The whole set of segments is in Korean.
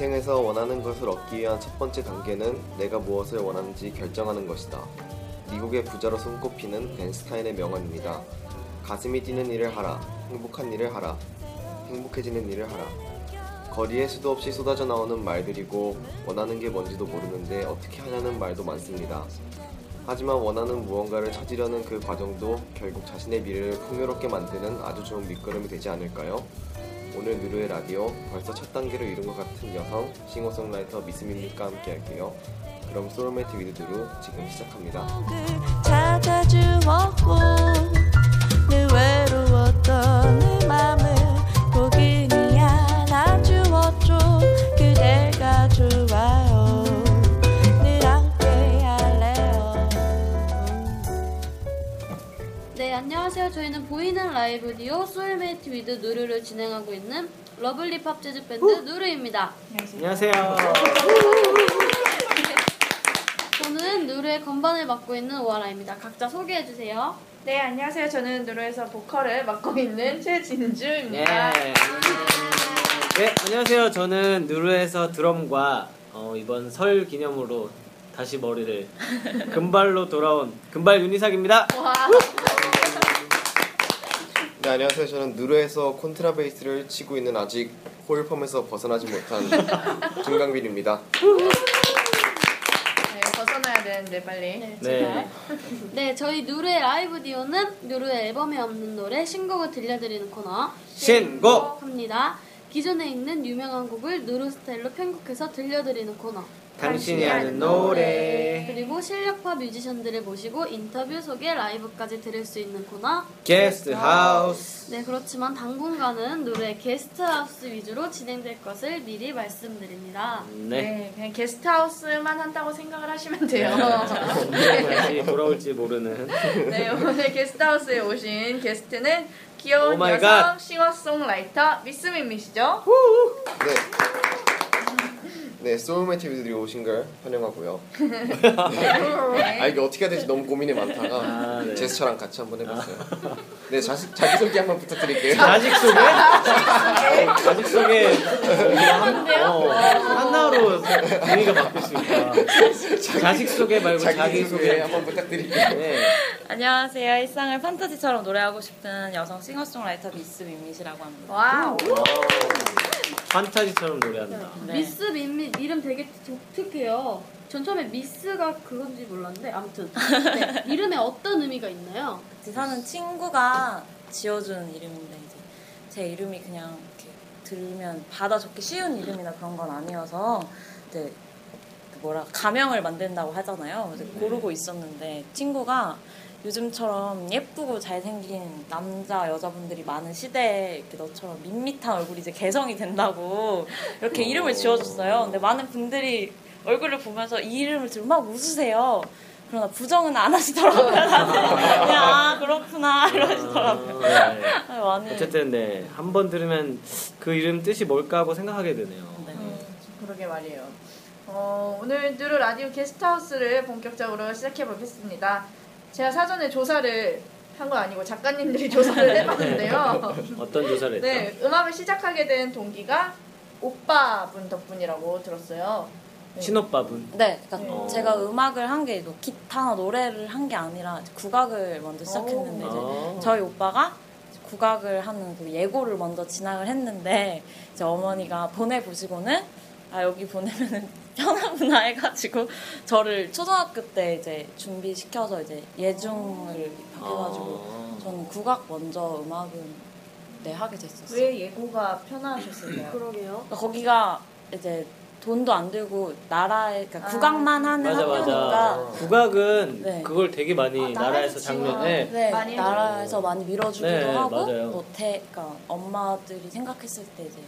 인생에서 원하는 것을 얻기 위한 첫 번째 단계는 내가 무엇을 원하는지 결정하는 것이다. 미국의 부자로 손꼽히는 벤스타인의 명언입니다. 가슴이 뛰는 일을 하라. 행복한 일을 하라. 행복해지는 일을 하라. 거리에 수도 없이 쏟아져 나오는 말들이고 원하는 게 뭔지도 모르는데 어떻게 하냐는 말도 많습니다. 하지만 원하는 무언가를 찾으려는 그 과정도 결국 자신의 미래를 풍요롭게 만드는 아주 좋은 밑거름이 되지 않을까요? 오늘 누르의 라디오 벌써 첫 단계를 이룬 것 같은 여성 싱어송라이터 미스민님과 함께 할게요. 그럼 Soulmate With 누르 지금 시작합니다. 안녕하세요. 저희는 보이는 라이브 디오 Soulmate With 누르를 진행하고 있는 lovely 팝 재즈 밴드 누르입니다. 안녕하세요. 저는 누르의 건반을 맡고 있는 오하라입니다. 각자 소개해 주세요. 네, 안녕하세요. 저는 누르에서 보컬을 맡고 있는 예. 최진주입니다. 네, 안녕하세요. 저는 누르에서 드럼과 어, 이번 설 기념으로 다시 머리를 금발로 돌아온 금발 윤희삭입니다. 네 안녕하세요. 저는 누르에서 콘트라베이스를 치고 있는 아직 홀펌에서 벗어나지 못한 김강빈입니다. 네, 벗어나야 되는데 빨리. 네, 네. 제가. 네, 저희 누르의 라이브 디오는 누르의 앨범에 없는 노래 신곡을 들려드리는 코너 신곡 합니다. 기존에 있는 유명한 곡을 누르 스타일로 편곡해서 들려드리는 코너. 당신이 아는 노래 그리고 실력파 뮤지션들을 모시고 인터뷰 소개 라이브까지 들을 수 있는 코너. 게스트 하우스 네, 그렇지만 당분간은 노래 게스트 하우스 위주로 진행될 것을 미리 말씀드립니다. 네. 네, 그냥 게스트 하우스만 한다고 생각을 하시면 돼요. 다시 돌아올지 모르는 네, 오늘 게스트 하우스에 오신 게스트는 귀여운 oh my 여성 god. 싱어송라이터 미스민미시죠? 네. 네, Soulmate With 누르에 오신 걸 환영하고요. 아 이게 어떻게 해야 될지 너무 고민이 많다가 아, 네. 제스처랑 같이 한번 해봤어요. 네, 자기 자기 소개 한번 부탁드릴게요. 자식 소개? 자식 소개 어, 하나로 분위기가 바뀔 수 있다. 자식 소개 말고 자기 자기 소개 소개. 한번 부탁드릴게요. 네. 안녕하세요. 일상을 판타지처럼 노래하고 싶은 여성 싱어송라이터 미스 민밋이라고 합니다. wow. 판타지처럼 노래한다. 네. 미스 민미 이름 되게 독특해요. 전 처음에 미스가 그건지 몰랐는데 아무튼 네, 이름에 어떤 의미가 있나요? 같이 사는 친구가 지어준 이름인데 이제 제 이름이 그냥 이렇게 들으면 받아 적기 쉬운 이름이나 그런 건 아니어서 이제 그 뭐라 가명을 만든다고 하잖아요. 그래서 고르고 있었는데 친구가 요즘처럼 예쁘고 잘생긴 남자 여자분들이 많은 시대에 이렇게 너처럼 밋밋한 얼굴이 이제 개성이 된다고 이렇게 이름을 지어줬어요. 근데 많은 분들이 얼굴을 보면서 이 이름을 들으면 막 웃으세요. 그러나 부정은 안 하시더라고요. 그냥 아 그렇구나 이러시더라고요. 아, 네. 아, 많이 어쨌든 네. 한 번 들으면 그 이름 뜻이 뭘까 하고 생각하게 되네요. 네. 음, 그러게 말이에요. 어, 오늘 누르 라디오 게스트하우스를 본격적으로 시작해 보겠습니다. 제가 사전에 조사를 한 건 아니고 작가님들이 조사를 해봤는데요. 어떤 조사를 했죠? 네, 음악을 시작하게 된 동기가 오빠분 덕분이라고 들었어요. 네. 친오빠분. 네, 그러니까 네. 제가 음악을 한 게 기타나 노래를 한 게 아니라 국악을 먼저 시작했는데 이제 아. 저희 오빠가 국악을 하는 그 예고를 먼저 진학을 했는데 이제 어머니가 보내 보시고는 아 여기 보내면은 편하구나 해가지고 저를 초등학교 때 이제 준비시켜서 이제 예중을 바뀌어가지고 아. 저는 국악 먼저 음악은 네 하게 됐었어요. 왜 예고가 편하셨을까요? 그러게요. 그러니까 거기가 이제 돈도 안 들고 나라에 그러니까 국악만 하는 맞아 학교니까 맞아. 국악은 네. 그걸 되게 많이 아, 나라에서. 지원. 네. 네, 많이 나라에서 많이 밀어주기도 네, 하고 맞아요. 또 대, 그러니까 엄마들이 생각했을 때 이제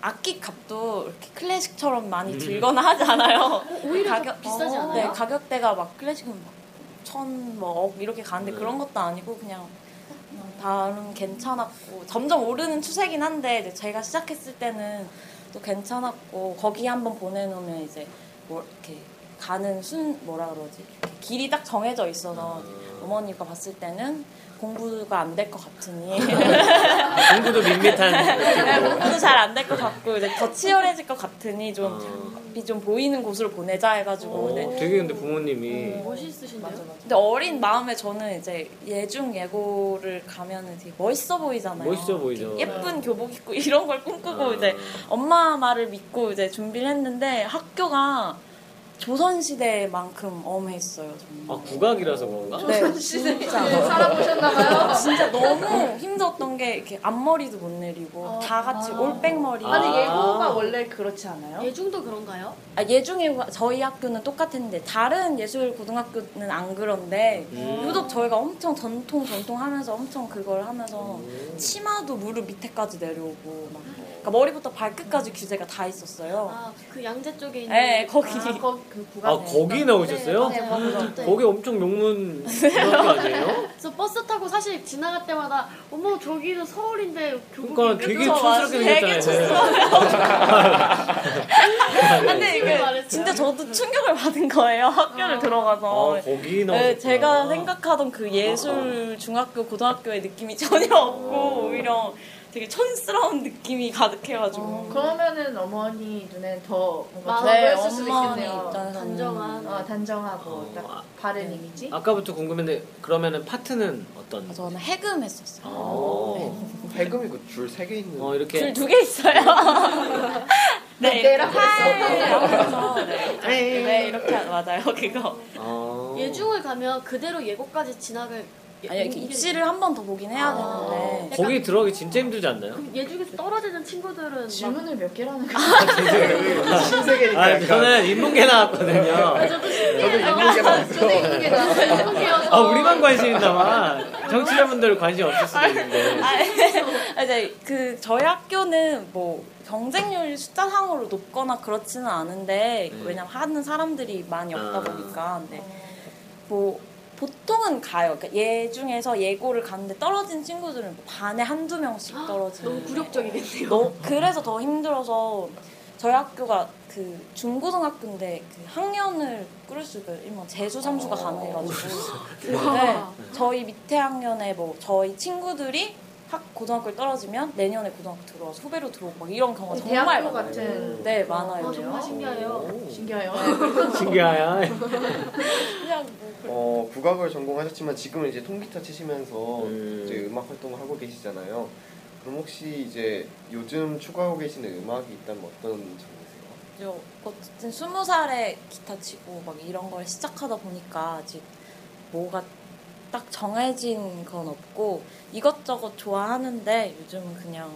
악기 값도 이렇게 클래식처럼 많이 음. 들거나 하지 않아요. 오히려 더 가격 비싸지 어, 않아요? 네, 가격대가 막 클래식은 막 천 뭐 억 이렇게 가는데 네. 그런 것도 아니고 그냥 다른 괜찮았고 점점 오르는 추세긴 한데 이제 제가 시작했을 때는 또 괜찮았고 거기 한번 보내놓으면 이제 뭐 이렇게 가는 순 뭐라 그러지 길이 딱 정해져 있어서 어머니가 봤을 때는 공부가 안 될 것 같으니 공부도 밋밋한 네. 공부도 잘 안 될 것 같고 이제 더 치열해질 것 같으니 좀 어. 앞이 좀 보이는 곳으로 보내자 해가지고 네. 되게 근데 부모님이 멋있으신데요? 근데 어린 마음에 저는 이제 예중 예고를 가면은 되게 멋있어 보이잖아요. 멋있어 보이죠. 예쁜 교복 입고 이런 걸 꿈꾸고 이제 엄마 말을 믿고 이제 준비를 했는데 학교가 조선 시대만큼 엄했어요. 정말. 아 국악이라서 그런가? 네, 진짜. 살아보셨나봐요. 진짜 너무 힘들었던 게 이렇게 앞머리도 못 내리고 다 같이 올백머리. 아니 아. 예고가 원래 그렇지 않아요? 예중도 그런가요? 아, 예중에 저희 학교는 똑같았는데 다른 예술 고등학교는 안 그런데 음. 유독 저희가 엄청 전통 전통 하면서 엄청 그걸 하면서 치마도 무릎 밑에까지 내려오고 막 그러니까 머리부터 발끝까지 규제가 다 있었어요. 아, 그 양재 쪽에 있는. 네, 거기. 아, 거기 그 구간. 아 거기 나오셨어요? 네. 네. 거기 엄청 명문 중학교 아니에요? 그래서 버스 타고 사실 지나갈 때마다 어머 저기는 서울인데 그러니까 왜 되게? 촌스럽게 생겼잖아요. 근데 이게 말했어요. 진짜 저도 충격을 받은 거예요. 학교를 들어가서. 아 거기 나오셨구나. 네, 제가 생각하던 그 예술 중학교 고등학교의 느낌이 전혀 없고 오히려 되게 촌스러운 느낌이 가득해가지고 어, 그러면은 어머니 눈엔 더 뭔가 네, 좋아했을 수도 있겠네요. 입장에서는 단정한. 어, 단정하고 어, 딱 아, 바른 이미지. 아까부터 궁금했는데 그러면은 파트는 어떤? 저는 해금 했었어요. 어, 해금이 그줄 세 개 있는. 어 이렇게 줄 두 개 있어요. 네, 이렇게 하면서 네, 네, 이렇게 하- 맞아요 그거. 어. 예중을 가면 그대로 예고까지 지나갈 아니 이렇게 입시를 한 번 더 보긴 해야 아. 되는데 거기 들어가기 진짜 힘들지 않나요? 그럼 예중에서 떨어지는 친구들은 막 질문을 몇 개라는 거야? 신세계니까 아 약간. 저는 인문계 나왔거든요. 저도 인문계 나왔어. 저도 이게 나왔어요. 아 우리만 관심 있나봐. 정치자분들 관심 없을 수도 있는데. 아, 이제 그 저희 학교는 뭐 경쟁률 숫자상으로 높거나 그렇지는 않은데 음. 왜냐면 하는 사람들이 많이 없다 아. 보니까 근데 뭐 보통은 가요. 그러니까 예 중에서 예고를 갔는데 떨어진 친구들은 뭐 반에 한두 명씩 떨어지는. 너무 굴욕적이겠네요. 너, 그래서 더 힘들어서 저희 학교가 그 중고등학교인데 그 학년을 꾸릴 수가 일본 재수 삼수가 가능해가지고 네, 저희 밑에 학년에 뭐 저희 친구들이 학 고등학교를 떨어지면 내년에 고등학교 들어와서 후배로 들어오고 막 이런 경우가 정말 대학교 많아요. 같은. 네 많아요. 아, 정말 신기해요. 오, 신기해요. 신기하야. 그냥 뭐 어 국악을 전공하셨지만 지금은 이제 통기타 치시면서 음. 이제 음악 활동을 하고 계시잖아요. 그럼 혹시 이제 요즘 추구하고 계시는 음악이 있다면 어떤 장르세요? 저 어쨌든 스무 살에 기타 치고 막 이런 걸 시작하다 보니까 아직 뭐가 딱 정해진 건 없고 이것저것 좋아하는데 요즘은 그냥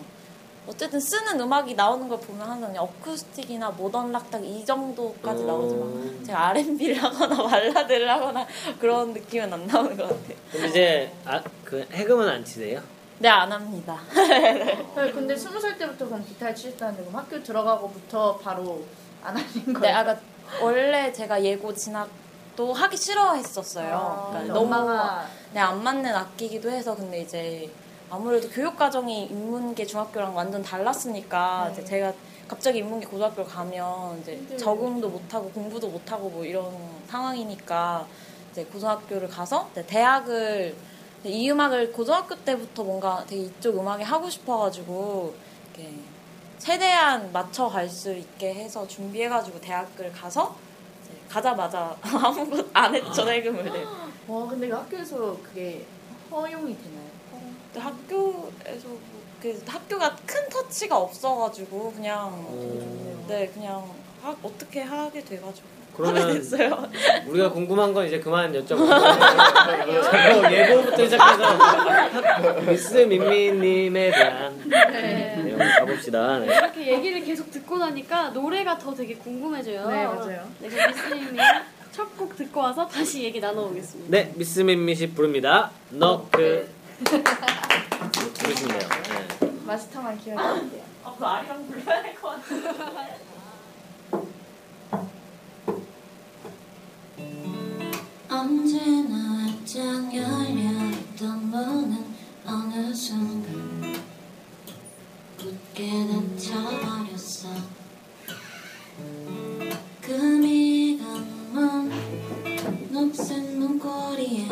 어쨌든 쓰는 음악이 나오는 걸 보면 항상 그냥 어쿠스틱이나 모던 락 딱 이 정도까지 나오지만 음. 제가 R&B를 하거나 발라드를 하거나 그런 느낌은 안 나오는 것 같아요. 그럼 이제 아, 그 해금은 안 치세요? 네, 안 합니다. 네, 근데 스무 살 때부터 그럼 기타를 치셨다는데 그럼 학교 들어가고부터 바로 안 하신 거예요? 네, 아까 원래 제가 예고 진학 도 하기 싫어했었어요. 아, 그러니까 너무 엄마가 네, 안 맞는 악기이기도 해서 근데 이제 아무래도 교육 과정이 인문계 중학교랑 완전 달랐으니까 네. 이제 제가 갑자기 인문계 고등학교를 가면 이제 힘들죠. 적응도 못 하고 공부도 못 하고 뭐 이런 상황이니까 이제 고등학교를 가서 이제 대학을 이 음악을 고등학교 때부터 뭔가 되게 이쪽 음악에 하고 싶어가지고 이렇게 최대한 맞춰 갈 수 있게 해서 준비해가지고 대학을 가서 가자마자 아무것도 안 했죠 세금을 네. 와 근데 그 학교에서 그게 허용이 되나요? 근데 학교에서 뭐, 그 학교가 큰 터치가 없어가지고 그냥 음. 네 그냥 하- 어떻게 하게 돼가지고 그러면 됐어요. 우리가 궁금한 건 이제 그만 여쭤보고 자, 예고부터 시작해서 미스 민미님에 대한 네. 내용 가봅시다. 네. 이렇게 얘기를 계속 듣고 나니까 노래가 더 되게 궁금해져요. 네, 맞아요. 네, 미스님이 첫 곡 듣고 와서 다시 얘기 나눠보겠습니다. 네, 미스 민미씨 부릅니다. 너그 부르시면 돼요. 네. 마스터만 기억해야 돼요. 아, 그 아리랑 불러야 될것 같아. 언제나 활짝 열려있던 문은 어느 순간 굳게 닫혀버렸어. 금이 간문 녹색 문고리에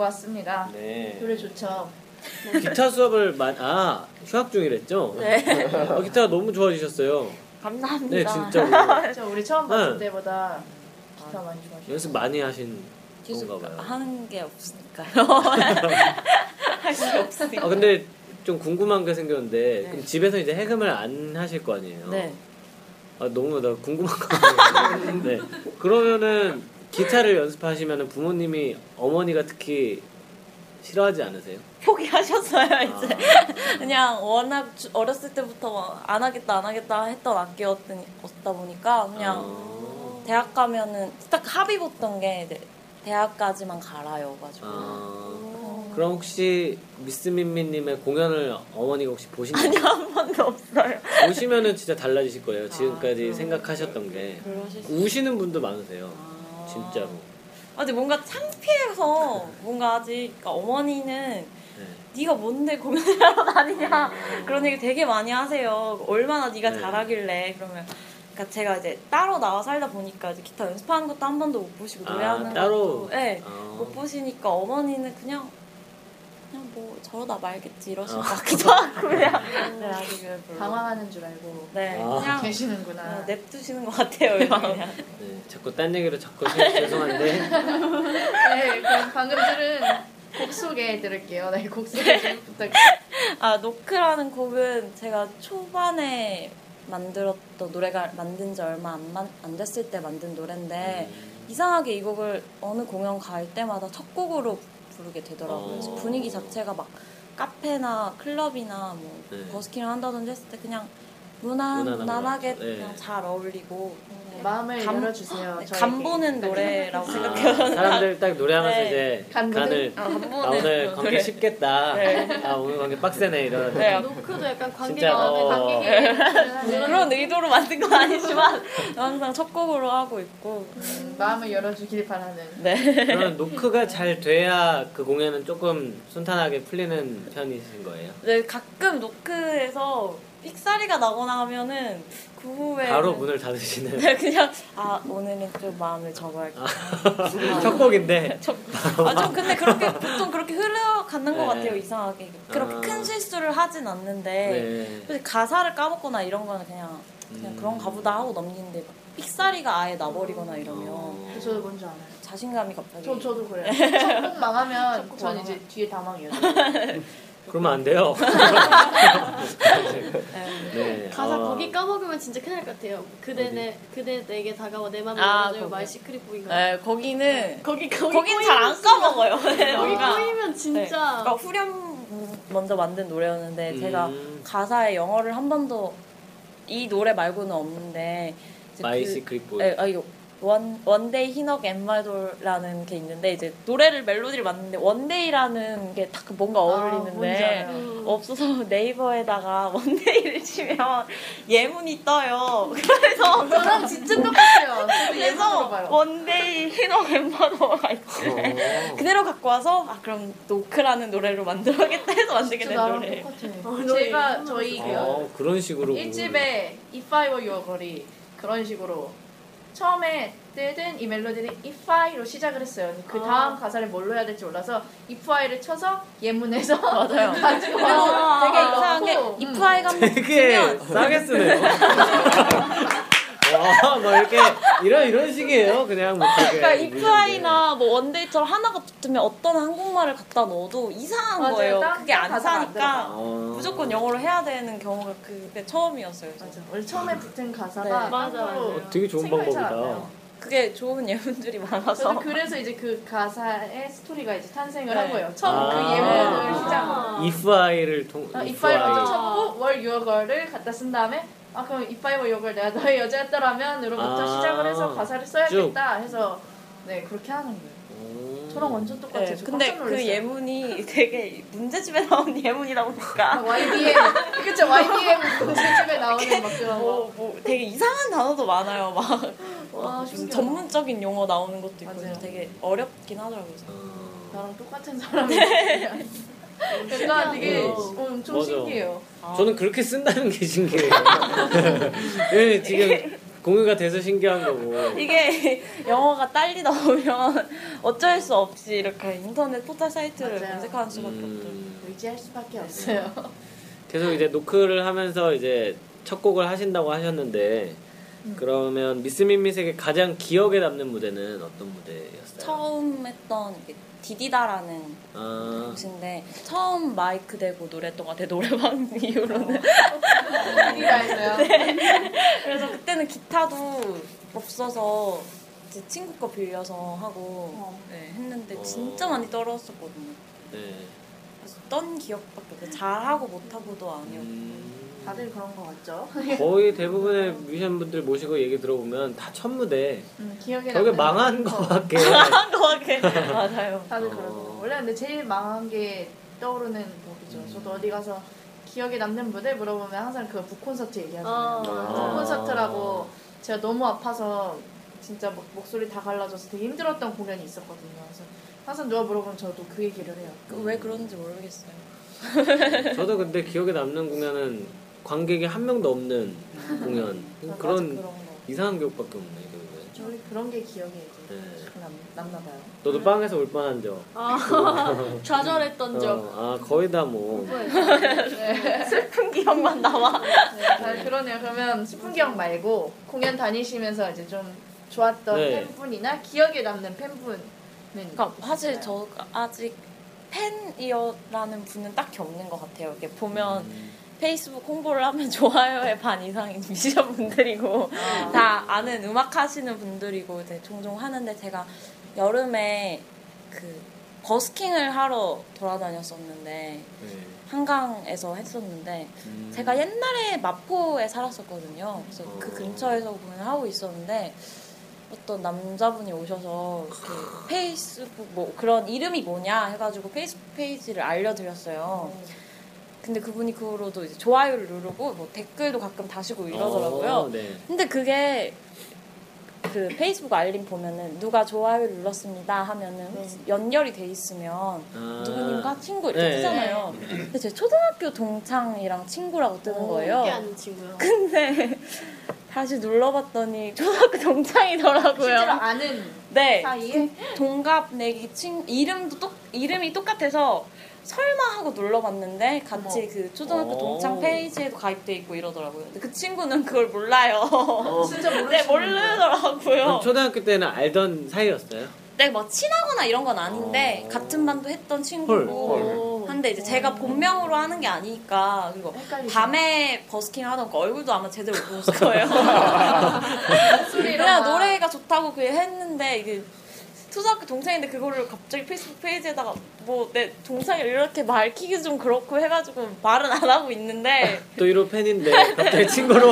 듣고 왔습니다. 네. 노래 좋죠. 기타 수업을 마, 아 휴학 중이랬죠? 네. 어, 기타가 너무 좋아지셨어요. 감사합니다. 네, 진짜로 저 우리 처음 봤을 네. 때보다 기타 많이 좋아하시죠. 연습 많이 하신 계속 건가 봐요. 하는 게 없으니까요. 할 수가 없으니까. 아 근데 좀 궁금한 게 생겼는데 네. 그럼 집에서 이제 해금을 안 하실 거 아니에요? 네. 아 너무 나 궁금한 거. 네. 그러면은 기타를 연습하시면은 부모님이 어머니가 특히 싫어하지 않으세요? 포기하셨어요 이제 아. 그냥 워낙 주- 어렸을 때부터 막안 하겠다 안 하겠다 했던 악기였다 보니까 그냥 아. 대학 가면은 딱 합의 봤던 게 이제 대학까지만 가라여가지고 아. 그럼 혹시 미스민미님의 공연을 어머니가 혹시 보신 적 아니 한 번도 없어요. 보시면은 진짜 달라지실 거예요. 지금까지 생각하셨던 게 그러실 수 우시는 분도 많으세요. 아. 진짜로. 아직 뭔가 창피해서 뭔가 아직 그러니까 어머니는 네. 네가 뭔데 공연을 하러 다니냐 그런 얘기 되게 많이 하세요. 얼마나 네가 네. 잘하길래 그러면 그러니까 제가 이제 따로 나와 살다 보니까 이제 기타 연습하는 것도 한 번도 못 보시고 아, 노래하는 따로? 것도 네, 아. 못 보시니까 어머니는 그냥 그냥 뭐 저러다 말겠지 이러실 아. 것 같기도 하고 그냥 네, 별로 당황하는 줄 알고 네 아. 그냥 계시는구나. 어, 냅두시는 것 같아요 그냥. 네, 자꾸 딴 얘기로 자꾸 죄- 죄송한데 네, 그럼 방금 들은 곡 소개 들을게요. 네, 곡 소개 좀 부탁드려요. 아 노크라는 곡은 제가 초반에 만들었던 노래가 만든 지 얼마 안, 만- 안 됐을 때 만든 노래인데 음. 이상하게 이 곡을 어느 공연 갈 때마다 첫 곡으로 부르게 되더라고요. 그래서 어. 분위기 자체가 막 카페나 클럽이나 뭐 네. 버스킹을 한다든지 했을 때 그냥 무난, 무난한 무난하게 거 같죠. 네. 그냥 잘 어울리고 네, 마음을 감- 열어주세요. 네. 간 보는 노래라고 아, 생각해요. 사람들 딱 노래하면서 네. 이제 간? 간을 아, 아, 오늘 노래. 관계 쉽겠다. 네. 아 오늘 관계 빡세네 이런. 네, 노크도 약간 관계 진짜, 마음에 어. 관객이 그런 의도로 만든 건 아니지만 항상 첫 곡으로 하고 있고 음, 마음을 열어주길 바라는. 네. 그러면 노크가 잘 돼야 그 공연은 조금 순탄하게 풀리는 편이신 거예요? 네, 가끔 노크에서 픽사리가 나거나 하면은 그 후에 바로 문을 닫으시는 네, 그냥 아 오늘은 좀 마음을 접어야겠다. 첫 곡인데 아좀 근데 그렇게 보통 그렇게 흘러가는 것 네. 같아요 이상하게 그렇게 아. 큰 실수를 하진 않는데 네. 가사를 까먹거나 이런 거는 그냥 그냥 음. 그런가 보다 하고 넘기는데 막 픽사리가 아예 나버리거나 이러면 어. 저도 뭔지 알아요. 자신감이 갑자기 저, 저도 그래요. 첫곡 망하면 곡 전. 이제 뒤에 다망이에요. 그러면 안 돼요. 네. 네. 가사 어. 거기 까먹으면 진짜 큰일 날 것 같아요. 그대 내 그대 내게 다가와 내 맘을 아, 열어줘 거기. My Secret Boy가. 네, 거기는 거기 거기 거긴 잘 안 까먹어요. 네, 거기 뭔가. 꼬이면 네. 진짜 그러니까 후렴 먼저 만든 노래였는데 제가 음. 가사에 영어를 한 번도 이 노래 말고는 없는데 이제 My 그- Secret Boy. 네, 아 이거 원 원데이 희넉 엠마돌라는 게 있는데 이제 노래를 멜로디를 만드는데 one day라는 게 딱 뭔가 아, 어울리는데. 음. 없어서 네이버에다가 one day를 치면 예문이 떠요. 그래서 저랑 진짜 똑같아요. 그래서. 원데이 희넉 엠마돌가 어. 그대로 갖고 와서 아 그럼 노크라는 노래로 만들어야겠다 해서 만들게 된 노래. 똑같아. 어, 제가 노래. 저희 어, 그런 식으로. 1집에 If I Were Your Girl이 그런 식으로 처음에 뜨든 이 멜로디는 If I로 시작을 했어요. 그 다음 가사를 뭘로 해야 될지 몰라서 If I를 쳐서 예문에서 맞아요. 가지고 와서 되게 이상한 게 음. If I가 한번 되게 싸게 쓰네요. 와, 뭐 이렇게 이런 이런 식이에요. 그냥 뭐. 그러니까 If I나 뭐 one day처럼 하나가 붙으면 어떤 한국말을 갖다 넣어도 이상한 맞아요. 거예요. 딴 그게 안 사니까 어. 무조건 영어로 해야 되는 경우가 그게 처음이었어요. 그래서. 맞아. 원래 처음에 붙은 가사가 네. 맞아, 맞아요. 어, 되게 좋은 방법이다. 그게 좋은 예문들이 많아서 그래서 이제 그 가사의 스토리가 이제 탄생을 네. 한 거예요. 처음 아. 그 예문을 아. 시작으로. if I를 통. 어, if If I 먼저 Were Your Girl을 갖다 쓴 다음에 아 그럼 If I Were Your Girl 내가 너의 여자였더라면 으로부터 아. 시작을 해서 가사를 써야겠다 해서 네 그렇게 하는 거예요. 음. 저랑 완전 똑같아요. 네, 저 근데 그. 예문이 되게 문제집에 나온 예문이다 아, 보니까 YDM 그쵸 YDM 문제집에 나오는 막 그런 거. 뭐, 뭐 되게 이상한 단어도 많아요. 막 와 무슨 신기하다. 전문적인 용어 나오는 것도 있고 맞아요. 되게 어렵긴 하더라고요. 어. 나랑 똑같은 사람이에 요. 그러니까 되게 어. 엄청 맞아. 신기해요. 저는 그렇게 쓴다는 게 신기해요. 예, 지금 공유가 돼서 신기한 거고. 이게 영어가 딸리다 보면 어쩔 수 없이 이렇게 인터넷 포털 사이트를 맞아요. 검색하는 수밖에 없죠. 음, 의지할 수밖에 없어요. 계속 이제 노크를 하면서 이제 첫 곡을 하신다고 하셨는데 음. 그러면 미스민밋에게 가장 기억에 남는 무대는 어떤 무대였어요? 처음 했던 디디다라는 아, 곳인데 처음 마이크 대고 노래했던 것 같아요. 노래방 이후로는. 어디가 했어요? 그래서 그때는 기타도 없어서 제 친구 거 빌려서 하고 네, 했는데 어. 진짜 많이 떨었었거든요. 네. 어떤 기억밖에 없어요. 잘하고 못하고도 아니었고. 음, 다들 그런 거 같죠? 거의 대부분의 뮤지션 분들 모시고 얘기 들어보면 다 첫 무대 음, 기억에 저게 남는 망한 거. 거밖에 한 거밖에 맞아요. 다들 어. 그러고 원래 근데 제일 망한 게 떠오르는 곡이죠. 음. 저도 어디 가서 기억에 남는 무대 물어보면 항상 그 북콘서트 얘기하잖아요. 어. 북콘서트라고 제가 너무 아파서 진짜 목, 목소리 다 갈라져서 되게 힘들었던 공연이 있었거든요. 그래서 항상 누가 물어보면 저도 그 얘기를 해요. 그왜 그런지 모르겠어요. 저도 근데 기억에 남는 공연은 관객이 한 명도 없는 공연 맞아, 그런 그런 거. 이상한 기억밖에 없네. 저희 그런 게 기억에 이제 네. 남, 남나 봐요. 너도 빵에서 울 뻔한 적 아, 좌절했던 적. 어, 아 거의 다뭐 슬픈 기억만 남아. 네, 잘 그러네요. 그러면 슬픈 기억 말고 공연 다니시면서 이제 좀 좋았던 네. 팬분이나 기억에 남는 팬분은 그러니까 사실? 저 아직 팬이어라는 분은 딱히 없는 것 같아요. 이렇게 보면 음. 페이스북 홍보를 하면 좋아요의 반 이상이 뮤지션 분들이고 아. 다 아는 음악 하시는 분들이고 이제 종종 하는데 제가 여름에 그 버스킹을 하러 돌아다녔었는데 네. 한강에서 했었는데 음. 제가 옛날에 마포에 살았었거든요. 그래서 어. 그 근처에서 공연을 하고 있었는데 어떤 남자분이 오셔서 그 페이스북 뭐 그런 이름이 뭐냐 해가지고 페이스북 페이지를 알려드렸어요. 근데 그분이 그 후로도 이제 좋아요를 누르고 뭐 댓글도 가끔 다시고 이러더라고요. 어, 네. 근데 그게 그 페이스북 알림 보면은 누가 좋아요를 눌렀습니다 하면은 네. 연결이 돼 있으면 아. 누구님과 친구 이렇게 네. 뜨잖아요. 근데 제 초등학교 동창이랑 친구라고 뜨는 거예요. 아닌 친구요. 근데 다시 눌러봤더니 초등학교 실제로 동창이더라고요. 아는 네, 사이에 동갑 내기 친 이름도 똑 이름이 똑같아서 설마 하고 눌러봤는데 같이 어머. 그 초등학교 어. 동창 페이지에도 가입돼 있고 이러더라고요. 근데 그 친구는 그걸 몰라요. 진짜 모르시는 네? 모르더라고요. 초등학교 때는 알던 사이였어요? 네, 뭐 친하거나 이런 건 아닌데 어. 같은 반도 했던 헐, 친구고. 한데 이제 제가 본명으로 하는 게 아니니까 그리고 헷갈리죠. 밤에 버스킹 하던 거 얼굴도 아마 제대로 못 봤을 거예요. 그냥 노래가 좋다고 그 했는데 이게 초등학교 동생인데 그거를 갑자기 페이스북 페이지에다가 뭐 내 동생을 이렇게 밝히기 좀 그렇고 해가지고 말은 안 하고 있는데 또 1호 팬인데 갑자기 친구로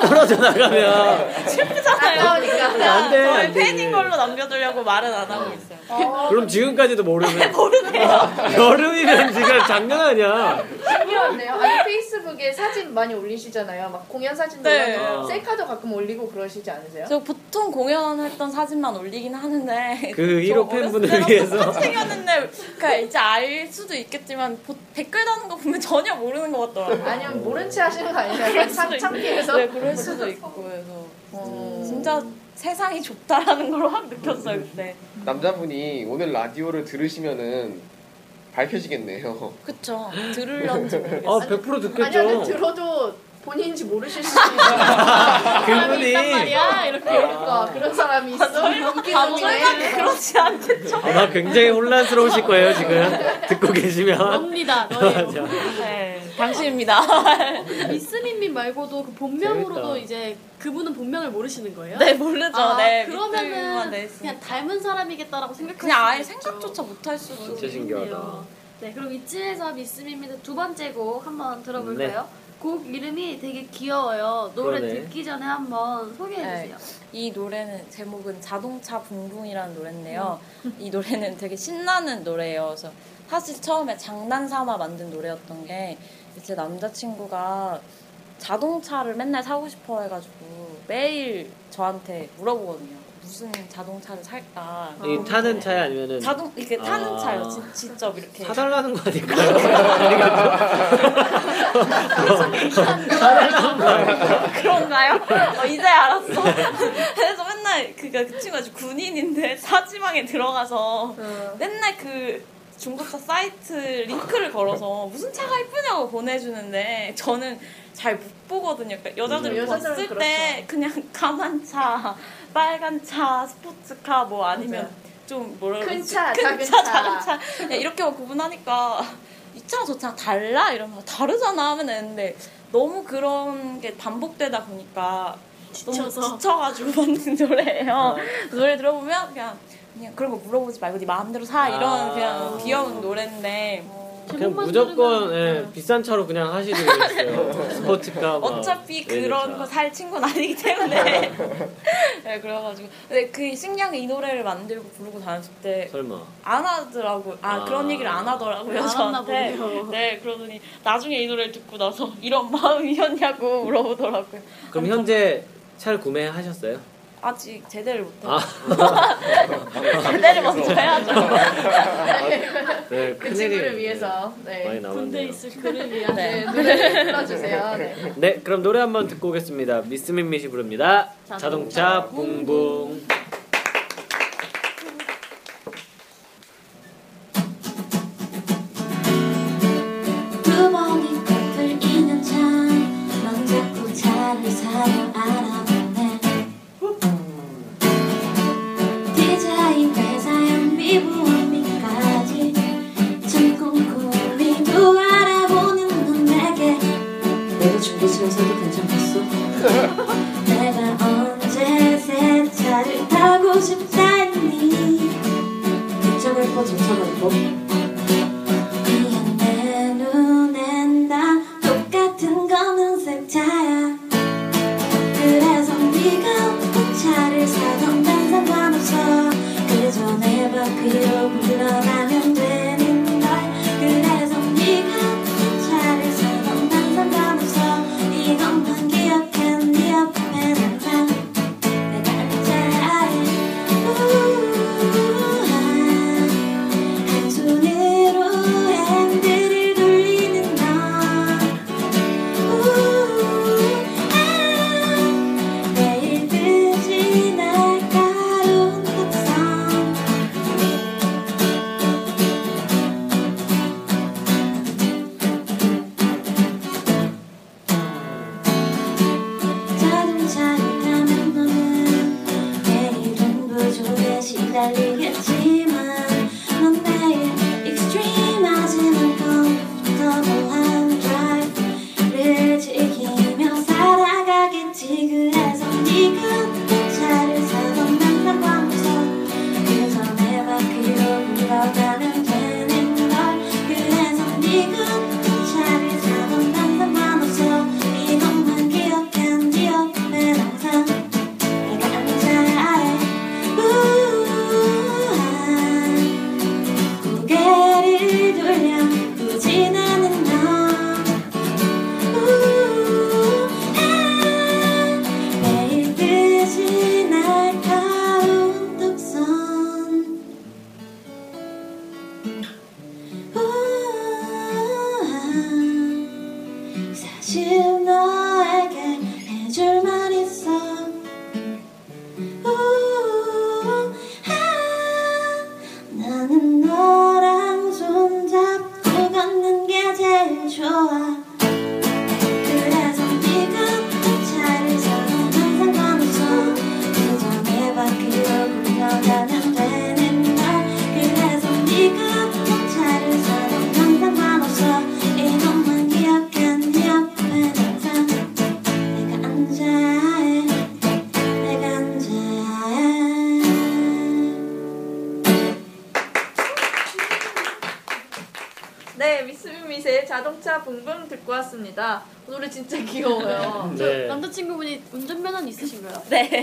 떨어져 나가면 슬프잖아요. 아까우니까. 안 돼, 저의 안 되지. 팬인 걸로 남겨두려고 말은 안 하고 있어요. 어, 그럼 지금까지도 모르면 모르네요 여름이면 지금 장난 아니야 신기하네요. 아니 페이스북에 사진 많이 올리시잖아요. 막 공연 사진도 네. 올리고 셀카도 가끔 올리고 그러시지 않으세요? 저 보통 공연했던 사진만 올리긴 하는데 그 1호 저 팬분을 위해서. 생겼는데 그러니까 이제 알 수도 있겠지만 보- 댓글 다는 거 보면 전혀 모르는 것 같더라고요. 아니면 모른 체 하시는 거 아니에요? 창- 창피해서? 네, 그럴 수도 있고 그래서 어. 진짜 세상이 좁다라는 걸 확 느꼈어요 그때. 남자분이 오늘 라디오를 들으시면은 밝혀지겠네요. 그쵸. 들으려는지 모르겠어요. 어, 100% 듣겠죠. 아니 근데 들어도 본인인지 모르실 수도 있어요. 말이야 이렇게. 그러니까 그런 사람이 있어. 설마 인기동에 그렇지 않겠죠? 아마 굉장히 혼란스러우실 거예요, 지금. 듣고 계시면. 놉니다. 너예요. 네, 당신입니다. 미스민민 말고도 그 본명으로도 재밌다. 이제 그분은 본명을 모르시는 거예요? 네 모르죠. 아, 네 그러면은. 그냥 닮은 사람이겠다라고 생각할 그냥 아예. 생각조차 못할 수도. 진짜 신기하다. 네, 그럼 이쯤에서 미스민민의 두 번째 곡 한번 들어볼까요? 곡 이름이 되게 귀여워요. 노래 네. 그러네. 듣기 전에 한번 소개해 주세요. 이 노래는 제목은 자동차 붕붕이라는 노래인데요. 이 노래는 되게 신나는 노래예요. 그래서 사실 처음에 장난 삼아 만든 노래였던 게 제 남자친구가 자동차를 맨날 사고 싶어 해가지고 매일 저한테 물어보거든요. 무슨 자동차를 살까. 이 타는 차에 아니면은 자동 이렇게 타는 아. 차요. 진- 직접 이렇게. 사달라는 거 아닐까요? 사달라는 거 아닐까요? 그런가요? 어, 이제 알았어. 그래서 맨날 그니까 그 친구가 군인인데 사지방에 들어가서 어. 맨날 그 중고차 사이트 링크를 걸어서 무슨 차가 이쁘냐고 보내주는데 저는 잘 못 보거든요. 그러니까 여자들이 음, 봤을 그렇죠. 때 그냥 까만 차, 빨간 차, 스포츠카 뭐 아니면 맞아요. 좀 뭐라 큰 그러지? 차, 큰 작은 차, 차. 작은 차 네, 이렇게만 구분하니까 이 차랑 저 차랑 달라 이러면서 다르잖아 하면 되는데 너무 그런 게 반복되다 보니까 지쳐서. 너무 지쳐가지고 만든 노래예요. 노래 들어보면 그냥 그냥 그런 거 물어보지 말고 네 마음대로 사 이런 아. 그냥 귀여운 노래인데 그냥 무조건 예, 비싼 차로 그냥 하시고 있어요. 스포츠카. 막 어차피 그런. 거 살 친구는 아니기 때문에 네 그래가지고 근데 그 신기하게 이 노래를 만들고 부르고 다녔을 때 설마. 안 하더라고. 아, 아. 그런 얘기를 안 하더라고요 안 저한테. 하나 보네요. 네 그러더니 나중에 이 노래를 듣고 나서 이런 마음이었냐고 물어보더라고요. 그럼 현재 차를 구매하셨어요? 아직 제대를 못해. 아. 제대를 먼저 해야죠. 네, 그 친구를 위해서 네. 많이 군대. 있을 그를 위한 네. 네, 노래 불러주세요. 네. 네, 그럼 노래 한번 듣고 오겠습니다. 미스민밋이 부릅니다. 자동차 자동차 붕붕. 두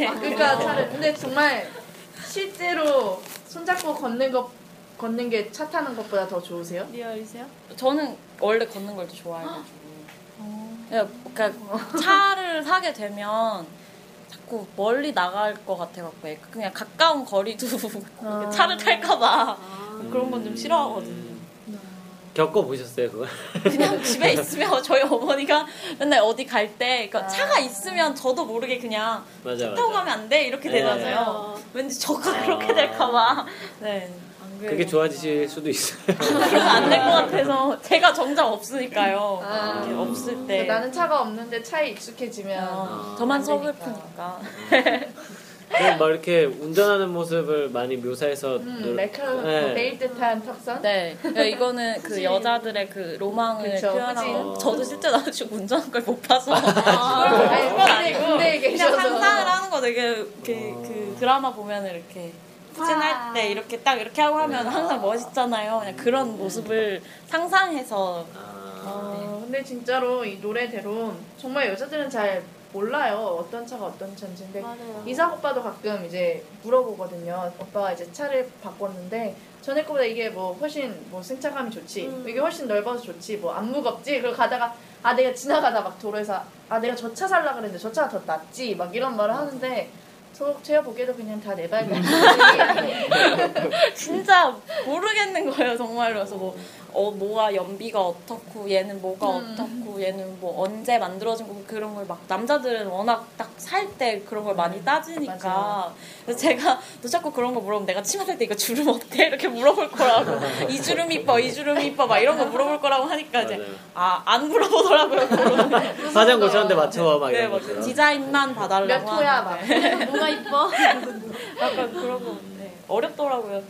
그러니까 차를 근데 정말 실제로 손잡고 걷는 것 걷는 게 차 타는 것보다 더 좋으세요? 리얼이세요? 저는 원래 걷는 걸 더 좋아해가지고. 그냥 그러니까 차를 사게 되면 자꾸 멀리 나갈 것 같아갖고 그냥 가까운 거리도 아. 차를 탈까봐 그런 건 좀 싫어하거든요. 겪어 보셨어요, 그걸? 그냥 집에 있으면 저희 어머니가 맨날 어디 갈 때 그러니까 차가 있으면 저도 모르게 그냥 맞아, 타고 맞아. 가면 안 돼 이렇게 네. 되잖아요. 맞아요. 왠지 저가 그렇게 될까봐. 네. 그게 좋아지실 수도 있어요. 그러면 안될 것 같아서 제가 정작 없으니까요. 아. 이렇게 없을 때 나는 차가 없는데 차에 익숙해지면 어, 저만. 서글프니까. 그럼 막 이렇게 운전하는 모습을 많이 묘사해서 음, 노- 날카로운 네. 매일 듯한 턱선. 네, 그러니까 이거는 그 여자들의 그 로망을 그쵸, 그치. 거. 저도 실제 나중에 운전한 걸 못 봐서 아니, 그건 군대, 아니고 군대에 그냥. 상상을 하는 거 되게 이렇게 그 드라마 보면은 이렇게 푸진할 때 이렇게 딱 이렇게 하고 하면 항상 멋있잖아요. 그냥 그런 모습을 상상해서 아, 어, 근데 진짜로 이 노래대로 정말 여자들은 잘 몰라요. 어떤 차가 어떤 차인지. 근데 맞아요. 이상 오빠도 가끔 이제 물어보거든요. 오빠가 이제 차를 바꿨는데 전에 거보다 이게 뭐 훨씬 뭐 승차감이 좋지. 음. 이게 훨씬 넓어서 좋지. 뭐 안 무겁지. 그리고 가다가 아 내가 지나가다 막 도로에서 아 내가 저 차 살라 그랬는데 저 차가 더 낫지. 막 이런 말을 하는데 저 제가 보기에도 그냥 다 내발 같은 진짜 모르겠는 거예요 정말로 그래서 뭐 어, 뭐가 연비가 어떻고 얘는 뭐가 음. 어떻고 얘는 뭐 언제 만들어진 거고 그런 걸 막 남자들은 워낙 딱 살 때 그런 걸 많이 따지니까 맞아요. 그래서 제가 너 자꾸 그런 거 물어보면 내가 치마 살 때 이거 주름 어때 이렇게 물어볼 거라고 이 주름 이뻐 이 주름 이뻐 막 이런 거 물어볼 거라고 하니까 이제 맞아요. 아안 물어보더라고요 그거는. 화장 고쳤는데 맞춰 막네 이런 맞아요 것처럼. 디자인만 봐달라고 몇 호야 막. 뭐가 이뻐? 약간 그런 거 네. 어렵더라고요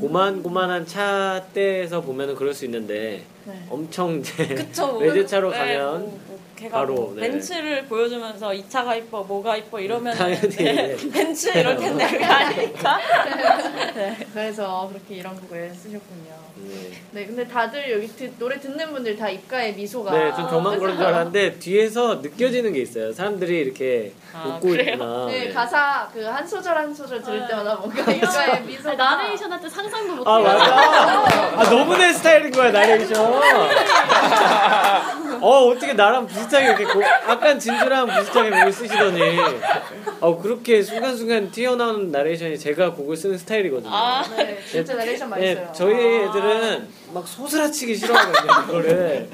고만고만한 차대에서 보면은 그럴 수 있는데 네. 엄청 이제 그쵸. 외제차로 네, 가면 뭐, 뭐 걔가 바로, 뭐 네. 벤츠를 보여주면서 이 차가 이뻐, 뭐가 이뻐 이러면 당연히, 네. 벤츠 이럴 텐데 그게 아니니까. 그래서 그렇게 이런 곡을 쓰셨군요. 네. 네, 근데 다들 여기 듣- 노래 듣는 분들 다 입가에 미소가. 네, 좀 저만 그런 줄 알았는데 뒤에서 느껴지는 게 있어요. 사람들이 이렇게 아, 웃고 그래요? 있구나. 네, 네. 가사 그 한 소절 한 소절 들을 때마다 뭔가 입가에 미소가. 나레이션 할 때 상상도 못해. 아 맞아. 아 너무 내 스타일인 거야 나레이션. 어 어떻게 나랑 비슷하게 이렇게 고, 약간 진주랑 비슷하게 곡을 쓰시더니 어 그렇게 순간순간 튀어나오는 나레이션이 제가 곡을 쓰는 스타일이거든요. 아, 네, 진짜 나레이션 많이 네, 써요. 저희 애들은 막 소스라치기 싫어하거든요 그거를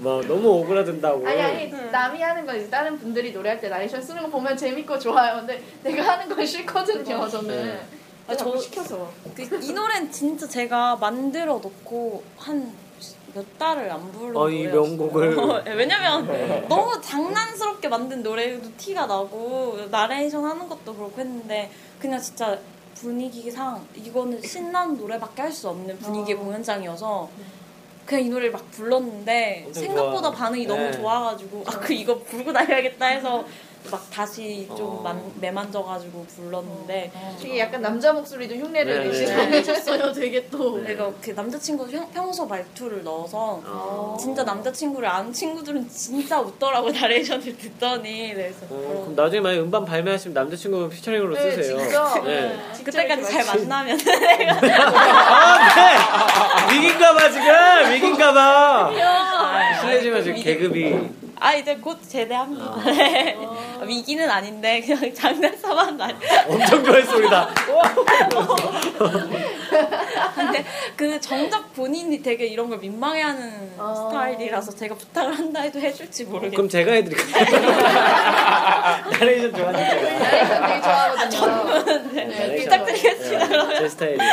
막 너무 오그라든다고. 아니 아니 남이 하는 건 이제 다른 분들이 노래할 때 나레이션 쓰는 거 보면 재밌고 좋아요. 근데 내가 하는 건 싫거든요. 저는. 네. 아, 아, 저- 시켜서. 그, 이 노래는 진짜 제가 만들어 놓고 한 몇 달을 안 부른 어, 이. 명곡을. 네, 왜냐면 너무 장난스럽게 만든 노래도 티가 나고 나레이션 하는 것도 그렇고 했는데 그냥 진짜 분위기상 이거는 신나는 노래밖에 할 수 없는 분위기의 어. 공연장이어서 그냥 이 노래를 막 불렀는데 생각보다 좋아. 반응이 네. 너무 좋아가지고 아 그 이거 부르고 다녀야겠다 해서 막 다시 좀 어. 만, 매만져가지고 불렀는데 되게 약간 남자 목소리도 흉내를 네, 내시고 네. 하셨어요. 되게 또. 내가 그 남자친구 평- 평소 말투를 넣어서 어. 진짜 남자친구를 아는 친구들은 진짜 웃더라고 나레이션을 듣더니 그래서 어, 그럼 나중에 만약 음반 발매하시면 남자친구 피처링으로 네, 쓰세요. 진짜. 네. 그때까지 잘 만나면 아, 네! 위기인가봐, 지금! 위기인가봐! 아, 실례지만 지금 계급이. 아 이제 곧 제대합니다. 아. 네. 위기는 아닌데 그냥 장난삼한 날. 엄청 좋아했어, 우리다. 근데 그 정작 본인이 되게 이런 걸 민망해하는 어. 스타일이라서 제가 부탁을 한다 해도 해줄지 모르겠어요. 그럼 제가 해드릴게요. 나레이션 좋아하니까. 나레이션 되게 좋아하거든요. 네, 되게 부탁드리겠습니다. 네, 제 스타일이에요.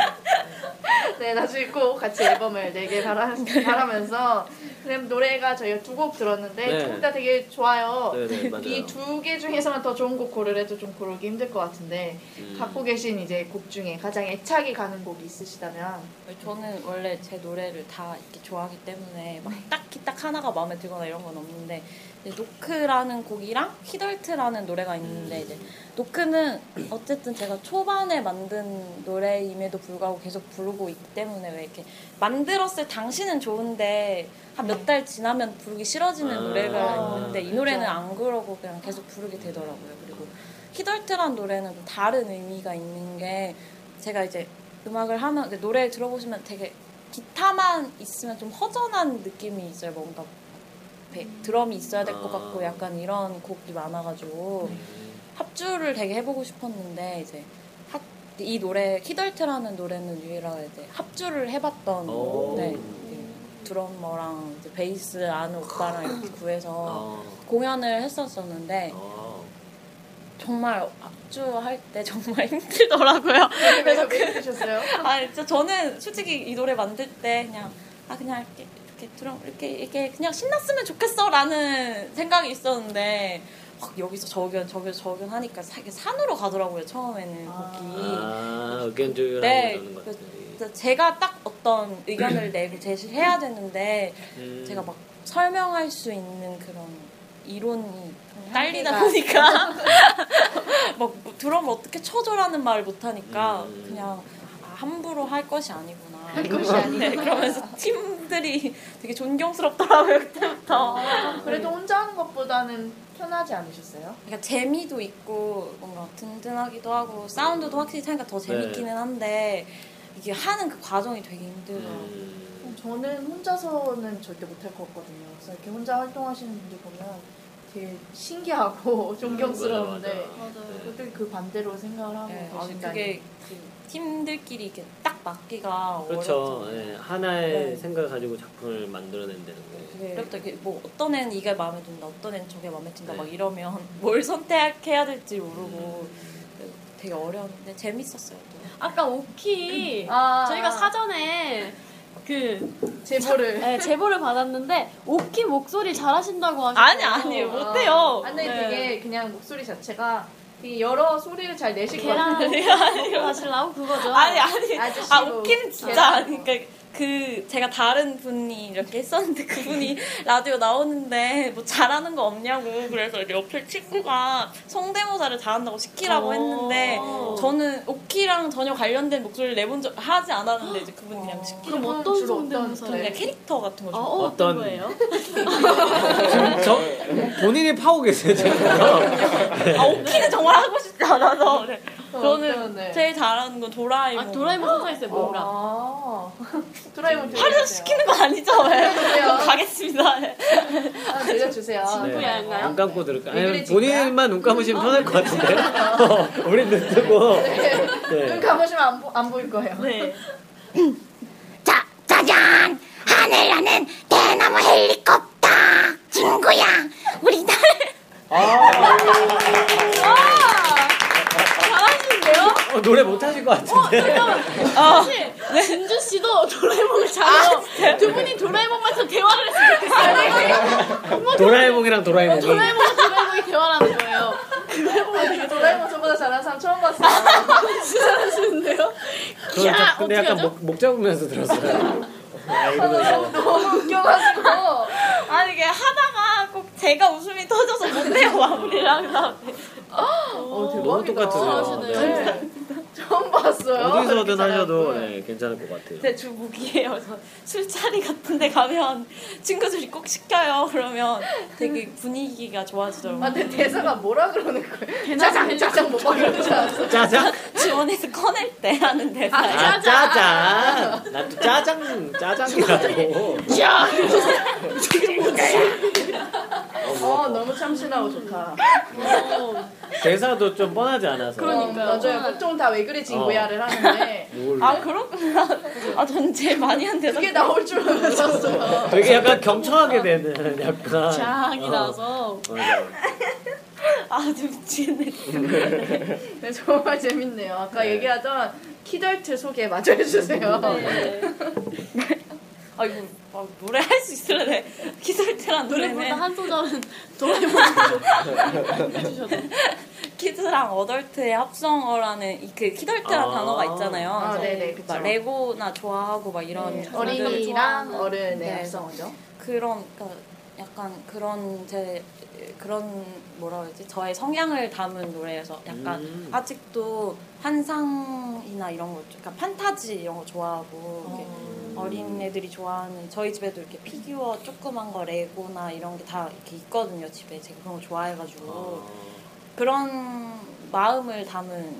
네, 나중에 꼭 같이 앨범을 내길 바라, 바라면서 그럼 노래가 저희가 두 곡 들었는데 네. 두곡다 되게 좋아요. 네, 네, 맞아요. 이 두 개 중에서만 더 좋은 곡 고르래도 좀 고르기 힘들 것 같은데 음. 갖고 계신 이제 곡 중에 가장 애착이 가는 곡이 있으시다면 저는 원래 제 노래를 다 이렇게 좋아하기 때문에 막 딱히 딱 하나가 마음에 들거나 이런 건 없는데 노크라는 곡이랑 히덜트라는 노래가 있는데 이제 노크는 어쨌든 제가 초반에 만든 노래임에도 불구하고 계속 부르고 있기 때문에 왜 이렇게 만들었을 당시는 좋은데 한 몇 달 지나면 부르기 싫어지는 아, 노래가 있는데 이 노래는 그렇죠. 안 그러고 그냥 계속 부르게 되더라고요. 그리고 히덜트란 노래는 좀 다른 의미가 있는 게 제가 이제 음악을 하면 노래 들어보시면 되게 기타만 있으면 좀 허전한 느낌이 있어요. 뭔가 배- 드럼이 있어야 될 것 같고 아. 약간 이런 곡이 많아가지고 합주를 되게 해보고 싶었는데 이제 합- 이 노래 히덜트라는 노래는 유일하게 이제 합주를 해봤던 오. 네, 그 드러머랑 이제 베이스 아는 오빠랑 이렇게 구해서 어, 공연을 했었었는데 어. 정말 합주할 때 정말 힘들더라고요. 그래서 왜 해주셨어요? 아, 진짜 저는 솔직히 이 노래 만들 때 그냥 아 그냥 이렇게 이렇게 드럼 이렇게 이렇게 그냥 신났으면 좋겠어라는 생각이 있었는데 확 여기서 저견 저기서 저견 하니까 사- 이게 산으로 가더라고요 처음에는 아. 곡이. 아, 의견 조율하고 네, 이러는 그- 제가 딱 어떤 의견을 내고 제시를 해야 되는데 음. 제가 막 설명할 수 있는 그런 이론이 좀 딸리다. 보니까 막 들어오면 어떻게 쳐줘라는 말을 못하니까 음. 그냥 아, 함부로 할 것이 아니구나. 할 것이 아니구나. 네, 그러면서 팀들이 되게 존경스럽더라고요 그때부터. 그래도 혼자 하는 것보다는 편하지 않으셨어요? 그러니까 재미도 있고 뭔가 든든하기도 하고 사운드도 확실히 차니까 더 재밌기는 한데 이게 하는 그 과정이 되게 힘들더라고요. 음. 저는 혼자서는 절대 못할 것 같거든요. 그래서 이렇게 혼자 활동하시는 분들 보면 되게 신기하고 존경스러운데 맞아, 맞아. 맞아요. 어떻게 그 반대로 생각을 하고 네, 아. 그게 그 팀들끼리 이렇게 딱 맞기가 그렇죠. 어렵죠. 예, 하나의 네. 생각을 가지고 작품을 만들어낸다는 게. 되게 어렵다. 이게 뭐 어떤 애는 이게 마음에 든다, 어떤 애는 저게 마음에 든다 네. 막 이러면 뭘 선택해야 될지 모르고 되게 어려웠는데 재밌었어요. 또. 아까 오키 아, 저희가 아. 사전에 그 제보를 네, 제보를 받았는데 오키 목소리 잘하신다고 하시고 아니 아니에요 못해요. 아, 근데 네. 되게 그냥 목소리 자체가 되게 여러 소리를 잘 내실 것 계란. 하시려고 그거죠? 아니 아니 아 웃기는 진짜 계란. 아니 그러니까 그 제가 다른 분이 이렇게 했었는데 그분이 라디오 나오는데 뭐 잘하는 거 없냐고 그래서 이제 옆에 친구가 성대모사를 잘한다고 시키라고 어. 했는데 저는 오키랑 전혀 관련된 목소리를 내본 적 하지 않았는데 이제 그분이 그냥 시키라고 그럼 어떤 성대모사를? 그냥 캐릭터 같은 거 어, 좀. 어, 어떤 어떤- 거예요? 지금 저 본인이 파고 계세요 지금. 아 오키는 정말 하고 싶지 않아서 그래. 어, 저는 어떤, 네. 제일 잘하는 건 도라에몽. 아, 도라에몽 있어요, 뭔가. 아, 도라에몽 하루. 시키는 거 아니죠? 왜? 그래요? 가겠습니다. 네. 아, 들려주세요. 친구야인가요? 눈 감고 들을까? 왜 아니 그래, 본인만 눈 감으시면 편할 것 같은데. 어, 우린 눈 뜨고. 눈 네. 감으시면 안, 보, 안 보일 거예요. 네. 자, 짜잔! 하늘나는 대나무 헬리콥터! 친구야, 우리 날잘 하시는데요? 어, 노래 못 하실 것 같은데. 사실 진주 씨도 도라에몽을 잘해요. 두 분이 도라에몽만서 대화를 했으면 좋겠어요. 도라에몽이랑 도라에몽이. 도라에몽과 도라에몽이 대화를 하는 거예요. 도라에몽 저보다 잘하는 사람 처음 봤어요. 잘하시는데요? 근데 약간? 목, 목 잡으면서 들었어요. 아, 이러면서. 너무 웃겨가지고. 아니 이게 하다가 꼭 제가 웃음이 터져서 못해요 마무리를 항상. 어, 대박이다. 너무 똑같으세요. 잘하시네요. 네. 처음 봤어요. 어디서든 하셔도. 네, 괜찮을 것 같아요. 제 주목이에요. 저 술자리 같은 데 가면 친구들이 꼭 시켜요. 그러면 되게 분위기가 좋아지더라고요. 아, 근데 대사가 뭐라 그러는 거예요? 짜장, 짜장 뭐 이러는 줄 알았어. 짜장? 지원에서 꺼낼 때 하는 대사. 아, 짜장. 난또 짜장, 짜장이라고. 어, 너무 참신하고 좋다. 대사도 좀 뻔하지 않아서. 그러니까요. 어, 맞아요. 보통 다왜 그래 어. 진구야를 하는데 뭘. 아 그렇구나. 아 저는 제일 많이 한 대사. 그게 나올 줄은 몰랐어요. 되게 약간 경청하게 되는 약간. 장이 어, 나서. 맞아. 아주 미치겠네. 네, 정말 재밌네요. 아까 네. 얘기하던 키덜트 소개 마저 해주세요. 네. 아 이거 아, 노래 할 수 있으려네. 노래보다 노래는 한 소절은 도라에몽 해주셔도. kids랑 adult의 합성어라는 이 그 키덜트란 아. 단어가 있잖아요. 아, 네네, 그쵸. 막 레고나 좋아하고 막 이런 네, 어린이랑 어른의 네. 합성어죠. 그런 그러니까 약간 그런 제 그런 뭐라 그러지 저의 성향을 담은 노래여서 약간 음. 아직도 환상이나 이런 거 그러니까 판타지 이런 거 좋아하고 이렇게 음. 어린 애들이 좋아하는 저희 집에도 이렇게 피규어 조그만 거 레고나 이런 게 다 이렇게 있거든요 집에 제가 그런 거 좋아해가지고 어. 그런 마음을 담은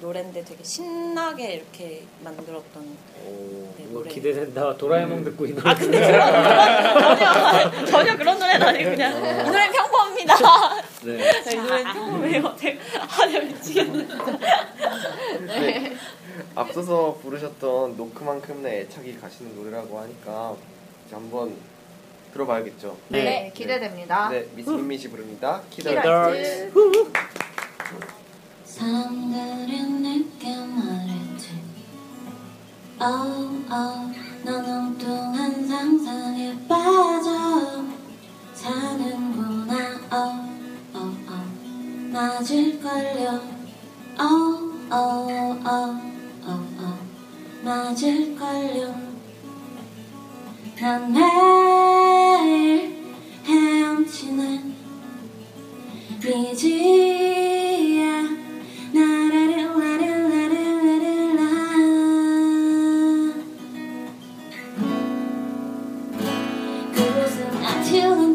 노래인데 되게 신나게 이렇게 만들었던 오, 네, 노래. 기대된다. 도라에몽 듣고 이 노래. 아 근데 그런 그런 전혀 전혀 그런 노래는 아니고 그냥 이 노래 평범합니다. 네. 이 노래 평범해요. 제가 아 내가 미치겠네. 네. 앞서서 부르셨던 노크만큼 내 애착이 가시는 노래라고 하니까 이제 한번 들어봐야겠죠. 네, 네. 기대됩니다. 네, 미스 민미 씨 부릅니다. 키덜. 키덜트. 사람들은 내게 말했지 Oh oh 넌 엉뚱한 상상에 빠져 사는구나 Oh oh oh 맞을걸요 oh oh oh 맞을걸요. 난 매일 헤엄치는 비지야. 나라를라라라라라 그곳은 아쉬운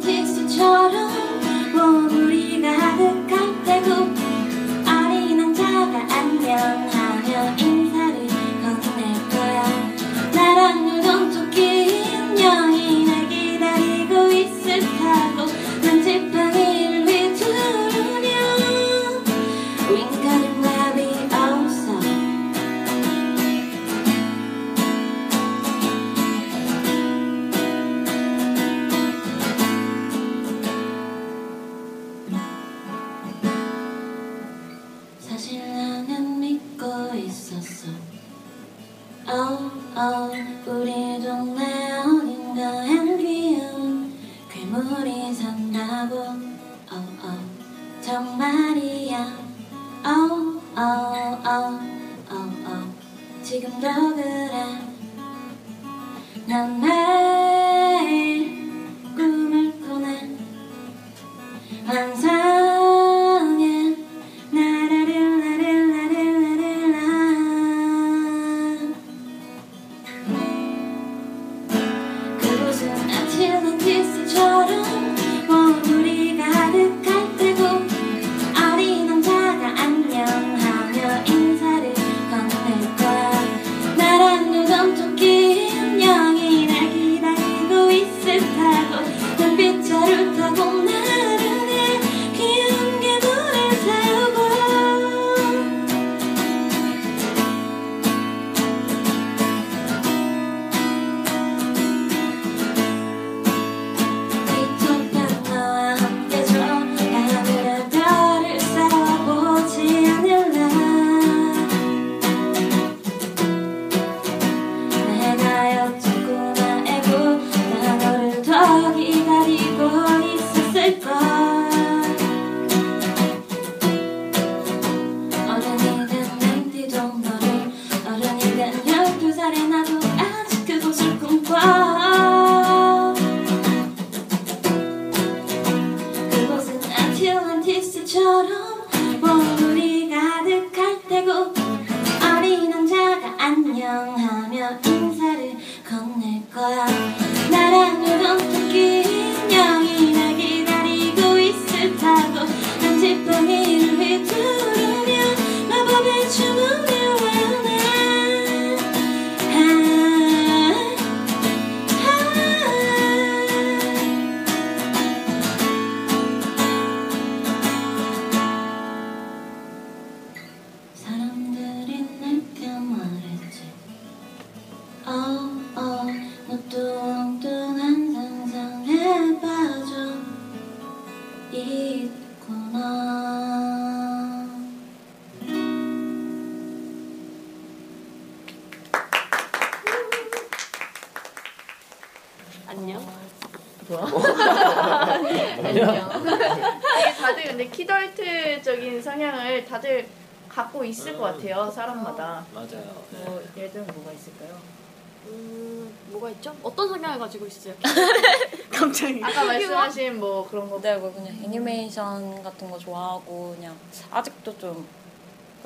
가지고 있어요? 갑자기. 아까 말씀하신 뭐 그런 거 네, 뭐 그냥 애니메이션 같은 거 좋아하고 그냥 아직도 좀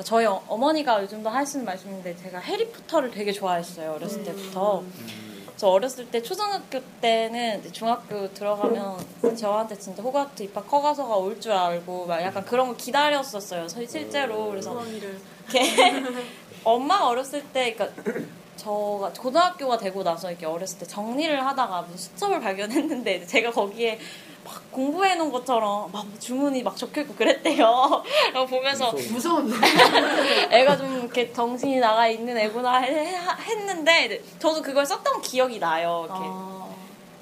저희 어, 어머니가 요즘도 하시는 말씀인데 제가 해리포터를 되게 좋아했어요 어렸을 때부터. 저 어렸을 때 초등학교 때는 중학교 들어가면 저한테 진짜 호가트 입학 허가서가 올 줄 알고 막 약간 그런 거 기다렸었어요 서- 실제로 그래서. 이렇게 엄마가 어렸을 때 그러니까 저가 고등학교가 되고 나서 이렇게 어렸을 때 정리를 하다가 무슨 수첩을 발견했는데 제가 거기에 막 공부해 놓은 것처럼 막 주문이 막 적혀 있고 그랬대요. 그거 보면서 무서운데 애가 좀 이렇게 정신이 나가 있는 애구나 했는데 저도 그걸 썼던 기억이 나요. 이렇게 아,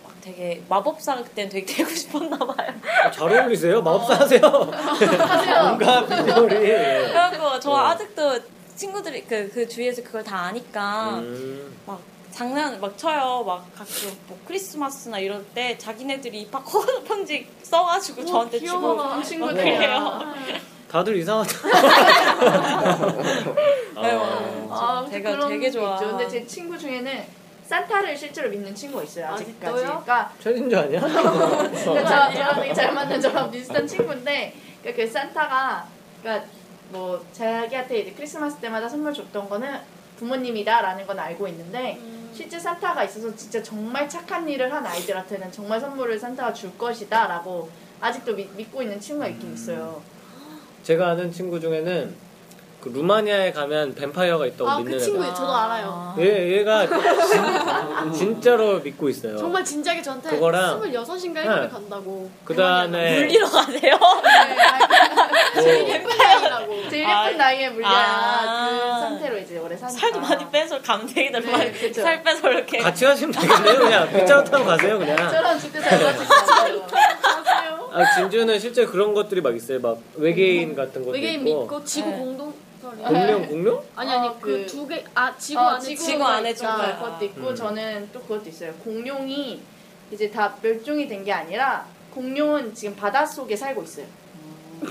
막 되게 마법사 그때는 되게 되고 싶었나 봐요. 어, 잘 어울리세요? 마법사 하세요. 뭔가 비주얼이. 예. 그래갖고 저 어. 아직도 친구들이 그, 그 주위에서 그걸 다 아니까 음. 막 장난을 막 쳐요. 막 가끔 뭐 크리스마스나 이럴 때 자기네들이 입학 허가 편지 써가지고 저한테 주고 귀여워 친구들이야 그래요. 다들 이상하다. 아, 근데 제가 그런 되게 게 좋아. 있죠. 근데 제 친구 중에는 산타를 실제로 믿는 친구가 있어요 아직까지. 아직도요? 그러니까 최진주 아니야? 저, 저랑 잘 맞는 저랑 비슷한 친구인데 그러니까 그 산타가 그러니까 뭐 자기한테 이제 크리스마스 때마다 선물 줬던 거는 부모님이다라는 건 알고 있는데 실제 산타가 있어서 진짜 정말 착한 일을 한 아이들한테는 정말 선물을 산타가 줄 것이다라고 아직도 믿, 믿고 있는 친구가 있긴 있어요. 제가 아는 친구 중에는 그 루마니아에 가면 뱀파이어가 있다고 아, 믿는 그 애가 친구 저도 알아요. 얘, 얘가 진, 진짜로 믿고 있어요. 정말 진작에 저한테 그거랑- 26인가 네. 1일 간다고. 그 다음에 물리러 가세요? 제일 예쁜 나이라고. 제일 아, 예쁜 나이에 물려야 아. 그 상태로 이제 오래 사니까. 살도 많이 빼서 가면 되겠다. 네, 많이 그쵸. 살 빼서 이렇게. 같이 가시면 되겠네요. 그냥 빗자루 타고 가세요. 그냥. 저랑 그때 잘 맞으시죠. 아, 진주는 실제 그런 것들이 막 있어요. 막 외계인 같은 것도 외계인 있고. 믿고 지구 네. 공동설이. 공룡 공룡? 아니 아니 어, 그 그- 두 개 아 지구 어, 안에 지구, 지구 안에 있다. 정말. 그것도 있고 음. 저는 또 그것도 있어요. 공룡이 이제 다 멸종이 된 게 아니라 공룡은 지금 바닷속에 살고 있어요.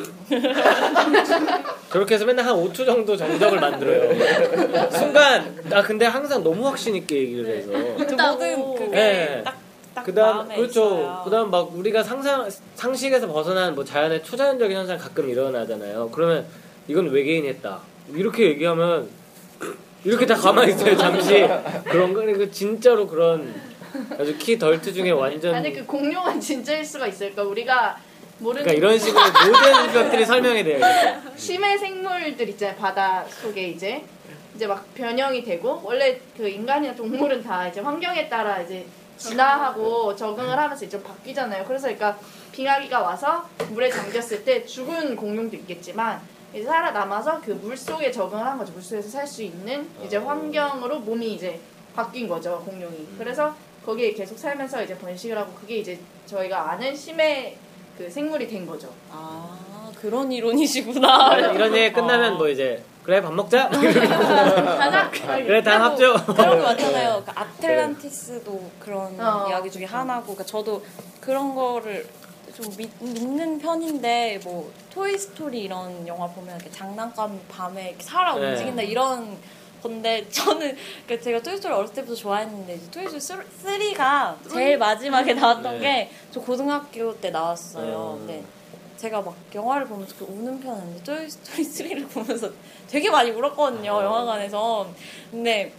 저렇게 해서 맨날 한 5초 정도 정적을 만들어요. 순간 아 근데 항상 너무 확신 있게 얘기를 해서. 그 있다고. 모든 그게 네. 딱, 딱 그다음 마음에 그렇죠. 있어요. 그다음 막 우리가 상상 상식에서 벗어난 뭐 자연의 초자연적인 현상 가끔 일어나잖아요. 그러면 이건 외계인이 했다. 이렇게 얘기하면 이렇게 다 가만히 있어요. 잠시 그런 거그 진짜로 그런 아주 키 덜트 중에 완전 아니 그 공룡은 진짜일 수가 있어요. 그러니까 우리가 모르는 그러니까 이런 식으로 모든 것들이 설명이 돼요. 심해 생물들 있잖아요. 바다 속에 이제 이제 막 변형이 되고 원래 그 인간이나 동물은 다 이제 환경에 따라 이제 진화하고 적응을 하면서 이제 좀 바뀌잖아요. 그래서 그러니까 빙하기가 와서 물에 잠겼을 때 죽은 공룡도 있겠지만 이제 살아남아서 그 물 속에 적응을 한 거죠. 물 속에서 살 수 있는 이제 환경으로 몸이 이제 바뀐 거죠. 공룡이. 그래서 거기에 계속 살면서 이제 번식을 하고 그게 이제 저희가 아는 심해 그 생물이 된 거죠. 아 그런 이론이시구나. 아, 이런 얘기 끝나면 뭐 이제 그래 밥 먹자. 가자. 그래 다 합죠. 그런 거 많잖아요. 그 아틀란티스도 그런 어. 이야기 중에 하나고, 그러니까 저도 그런 거를 좀 믿, 믿는 편인데, 뭐 토이 스토리 이런 영화 보면 이렇게 장난감 밤에 이렇게 살아 네. 움직인다 이런 건데 저는 그 제가 토이 스토리 어렸을 때부터 좋아했는데 이제 토이 스토리 3가 제일 마지막에 나왔던 네. 게저 고등학교 때 나왔어요. 음. 근데 제가 막 영화를 보면서 그 우는 편인데 토이 스토리 3를 보면서 되게 많이 울었거든요 어. 영화관에서. 근데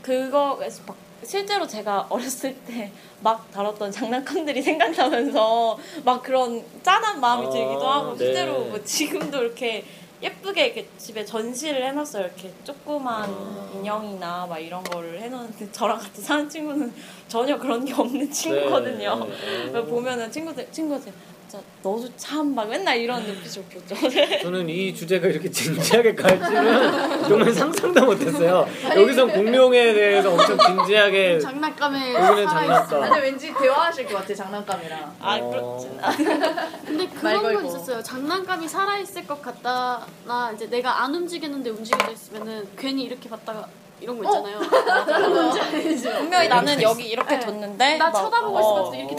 그거에서 막 실제로 제가 어렸을 때 막 다뤘던 장난감들이 생각나면서 막 그런 짠한 마음이 아, 들기도 하고 네. 실제로 뭐 지금도 이렇게 예쁘게 이렇게 집에 전시를 해놨어요. 이렇게 조그만 아. 인형이나 막 이런 거를 해놓는데 저랑 같이 사는 친구는 전혀 그런 게 없는 친구거든요. 네, 네. 그래서 보면은 친구들 친구들 진짜 너도 참 막 맨날 이런 눈빛으로 보죠. 저는 이 주제가 이렇게 진지하게 갈 줄은 정말 상상도 못했어요. 여기서 공룡에 대해서 엄청 진지하게 장난감에 여기는. 장난감. 아니 왠지 대화하실 것 같아 장난감이랑. 아 어. 그렇진 않아. 근데 말 그런 건. 있었어요. 장난감이 살아 있을 것 같다나 이제 내가 안 움직이는데 움직여져 있으면은 괜히 이렇게 봤다가 이런 거 있잖아요. 뭔지 알지? 분명히 나는 여기 이렇게 네. tus는데 나 막, 쳐다보고 어, 있을 것 같아. 이렇게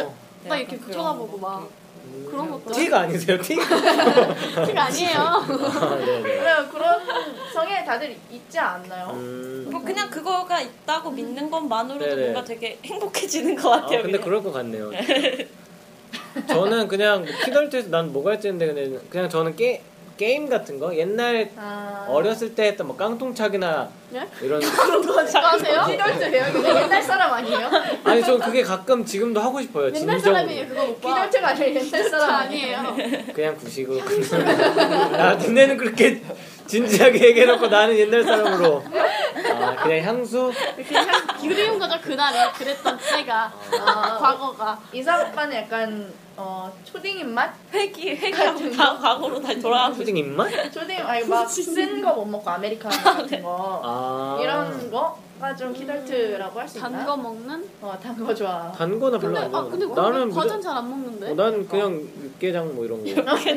딱, 이렇게 그런 쳐다보고 거. 막 그런 것도 티가 아니세요? 티? 티가 아니에요. 아, 네네. 그래 그런 성에 다들 있지 않나요? 음. 뭐 그냥 그거가 있다고 믿는 것만으로도 네네. 뭔가 되게 행복해지는 것 아, 같아요. 근데 그냥. 그럴 것 같네요. 저는 그냥 뭐 키덜트에서 난 뭐가 했는데 그냥, 그냥 저는 게, 게임 같은 거 옛날 아... 어렸을 때 했던 뭐 깡통차기나 네? 이런 그런 거 하세요? 키덜트예요? 이거 옛날 사람 아니에요? 아니 전 그게 가끔 지금도 하고 싶어요. 옛날 진정으로. 사람이에요 그거 오빠. 키덜트가 아니라 옛날 저 사람 아니에요. 그냥 구식으로 아 니네는 그렇게 진지하게 얘기해놓고 나는 옛날 사람으로 아 그냥 향수 그냥 그리운 거죠 그날이 그랬던 때가 아, 과거가. 이사 오빠는 약간 어, 초딩 입맛? 회기 회기하고 다 과거로 다시 돌아가고 초딩 입맛? 초딩 아니 막쓴 거 못 먹고 아메리카노 같은 거 아 이런 거가 좀 키덜트라고 할 수 있나? 단 거 먹는? 어단 거 좋아. 단 거나 별로 근데 안아 좋아 근데 나는 과전 잘 안 먹는데. 어, 난 그냥 육개장 뭐 이런 거 아, 그럼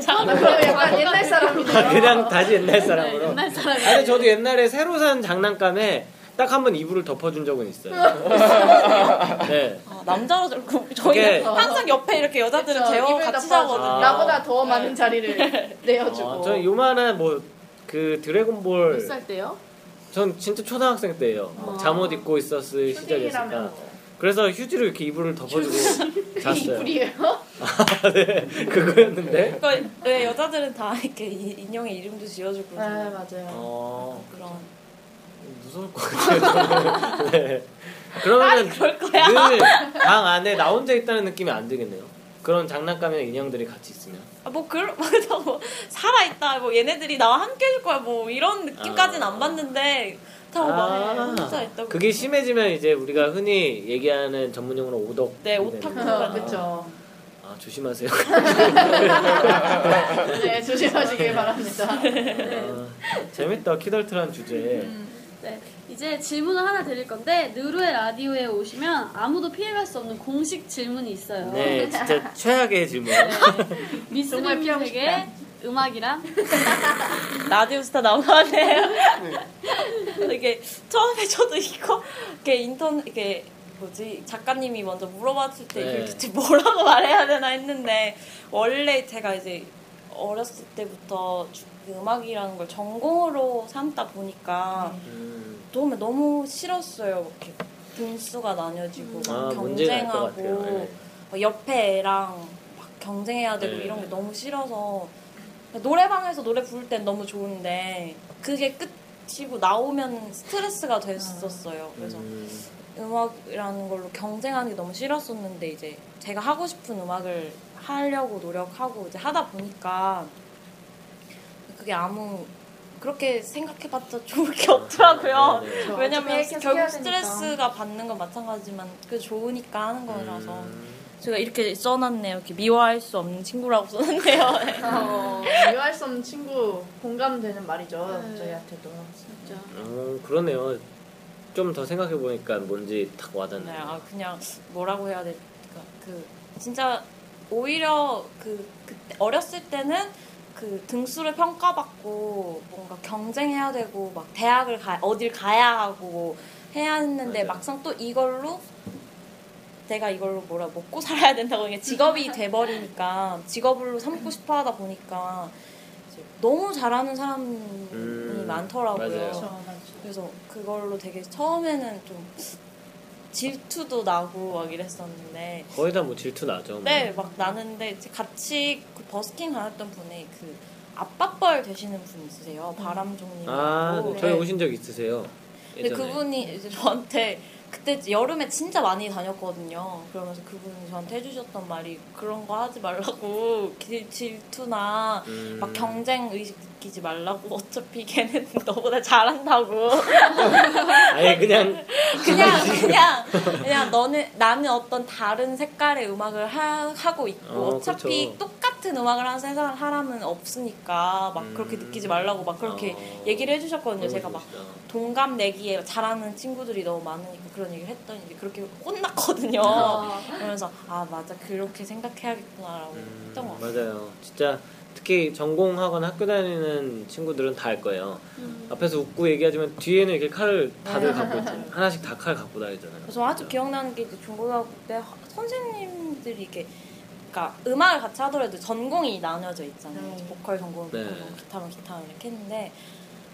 약간 옛날 사람이네요. 아, 그냥 다시 옛날 사람으로 옛날 사람이. 아니 저도 옛날에 새로 산 장난감에 딱 한 번 이불을 덮어준 적은 있어요 네 아, 그렇고 저희는 그게- 항상 옆에 이렇게 여자들은 입을 같이. 자거든요. 아. 나보다 더 많은 자리를 내어주고. 어, 저는 요만한 뭐 그 드래곤볼 몇 살 때요? 전 진짜 초등학생 때예요 아. 잠옷 입고 있었을 시절이었으니까 초딩이라면 그래서 휴지로 이렇게 이불을 덮어주고 잤어요 이불이에요? 아, 네 그거였는데 그러니까 왜 여자들은 다 이렇게 이- 인형의 이름도 지어주고 아 그러잖아요. 맞아요. 어 그런 무서울 것 같아요. 네. 그러면 그럴 거야. 늘방 안에 나 혼자 있다는 느낌이 안 들겠네요. 그런 장난감이나 인형들이 같이 있으면. 아, 뭐 그런 맞아 뭐 살아 있다 뭐 얘네들이 나와 함께 해줄 거야 뭐 이런 느낌까지는 아. 안 봤는데 다막 혼자 있다고 그게 심해지면 이제 우리가 흔히 얘기하는 전문용어로 오덕. 네, 오타쿠. 어, 그쵸. 아 조심하세요. 네, 조심하시길 바랍니다. 아, 재밌다 키덜트란 주제. 네, 이제 질문을 하나 드릴 건데 느루의 라디오에 오시면 아무도 피해갈 수 없는 공식 질문이 있어요. 네, 진짜 최악의 질문. 미스 정말 피하고 빅뮤직의 음악이랑 라디오 스타 나오네요. 이게 처음에 저도 이거 이렇게 인턴 이게 뭐지 작가님이 먼저 물어봤을 때 네. 이걸 뭐라고 말해야 되나 했는데 원래 제가 이제 어렸을 때부터 주- 그 음악이라는 걸 전공으로 삼다 보니까 음, 너무 너무 싫었어요. 이렇게 등수가 나뉘어지고 막 아. 경쟁하고 네. 막 옆에 애랑 막 경쟁해야 되고 네. 이런 게 너무 싫어서 노래방에서 노래 부를 땐 너무 좋은데 그게 끝이고 나오면 스트레스가 됐었어요. 그래서 음, 음악이라는 걸로 경쟁하는 게 너무 싫었었는데 이제 제가 하고 싶은 음악을 하려고 노력하고 이제 하다 보니까 그게 아무 그렇게 생각해봤자 좋을 게 없더라고요. 네, 네. 왜냐면 결국. 스트레스가 받는 건 마찬가지지만 그 좋으니까 하는 거라서 음, 제가 이렇게 써놨네요. 이렇게 미워할 수 없는 친구라고 써놨네요. 어, 미워할 수 없는 친구 공감되는 말이죠. 네. 저희한테도. 진짜 어, 그러네요. 좀 더 생각해 보니까 뭔지 탁 네, 와닿네요. 아 그냥 뭐라고 해야 될까 그 진짜 오히려 그 그때 어렸을 때는 그 등수를 평가받고 뭔가 경쟁해야 되고 막 대학을 가 어딜 가야 하고 해야 했는데 맞아요. 막상 또 이걸로 내가 이걸로 뭐라 먹고 살아야 된다고 이게 직업이 돼버리니까 직업으로 삼고 싶어 하다 보니까 너무 잘하는 사람이 음, 많더라고요. 맞아요. 그래서 그걸로 되게 처음에는 좀 질투도 나고 막 이랬었는데 거의 다 뭐 질투 나죠. 뭐. 네 막 나는데 같이 그 버스킹 다녔던 분이 그 아빠뻘 되시는 분 있으세요 바람종님이라고 아, 네. 저희 네. 오신 적 있으세요? 근데 예전에. 그분이 이제 저한테 그때 여름에 진짜 많이 다녔거든요. 그러면서 그분이 저한테 해주셨던 말이 그런 거 하지 말라고 질- 질투나 음, 막 경쟁 의식 느끼지 말라고 어차피 걔는 너보다 잘한다고 아예 그냥 그냥 그냥 그냥 너는 나는 어떤 다른 색깔의 음악을 하, 하고 있고 어, 어, 차피 그쵸. 똑같 은 음악을 하는 세상 사람은 없으니까 막 음. 그렇게 느끼지 말라고 막 그렇게 어, 얘기를 해주셨거든요. 제가 막 좋으시다. 동감 내기에 잘하는 친구들이 너무 많으니까 그런 얘기를 했더니 이제 그렇게 혼났거든요. 그러면서 아 맞아 그렇게 생각해야겠구나라고 음, 했던 것 같아요. 맞아요. 진짜 특히 전공하거나 학교 다니는 친구들은 다 알 거예요. 음. 앞에서 웃고 얘기하지만 뒤에는 이렇게 칼을 다들 네. 갖고 있잖아요. 하나씩 다 칼 갖고 다니잖아요. 그래서 아주 기억나는 게 이제 중고등학교 때 하- 선생님들이 이게 그러니까 음악을 같이 하더라도 전공이 나뉘어져 있잖아요. 네. 보컬 전공, 네. 보컬 전공, 기타면 기타 이렇게 했는데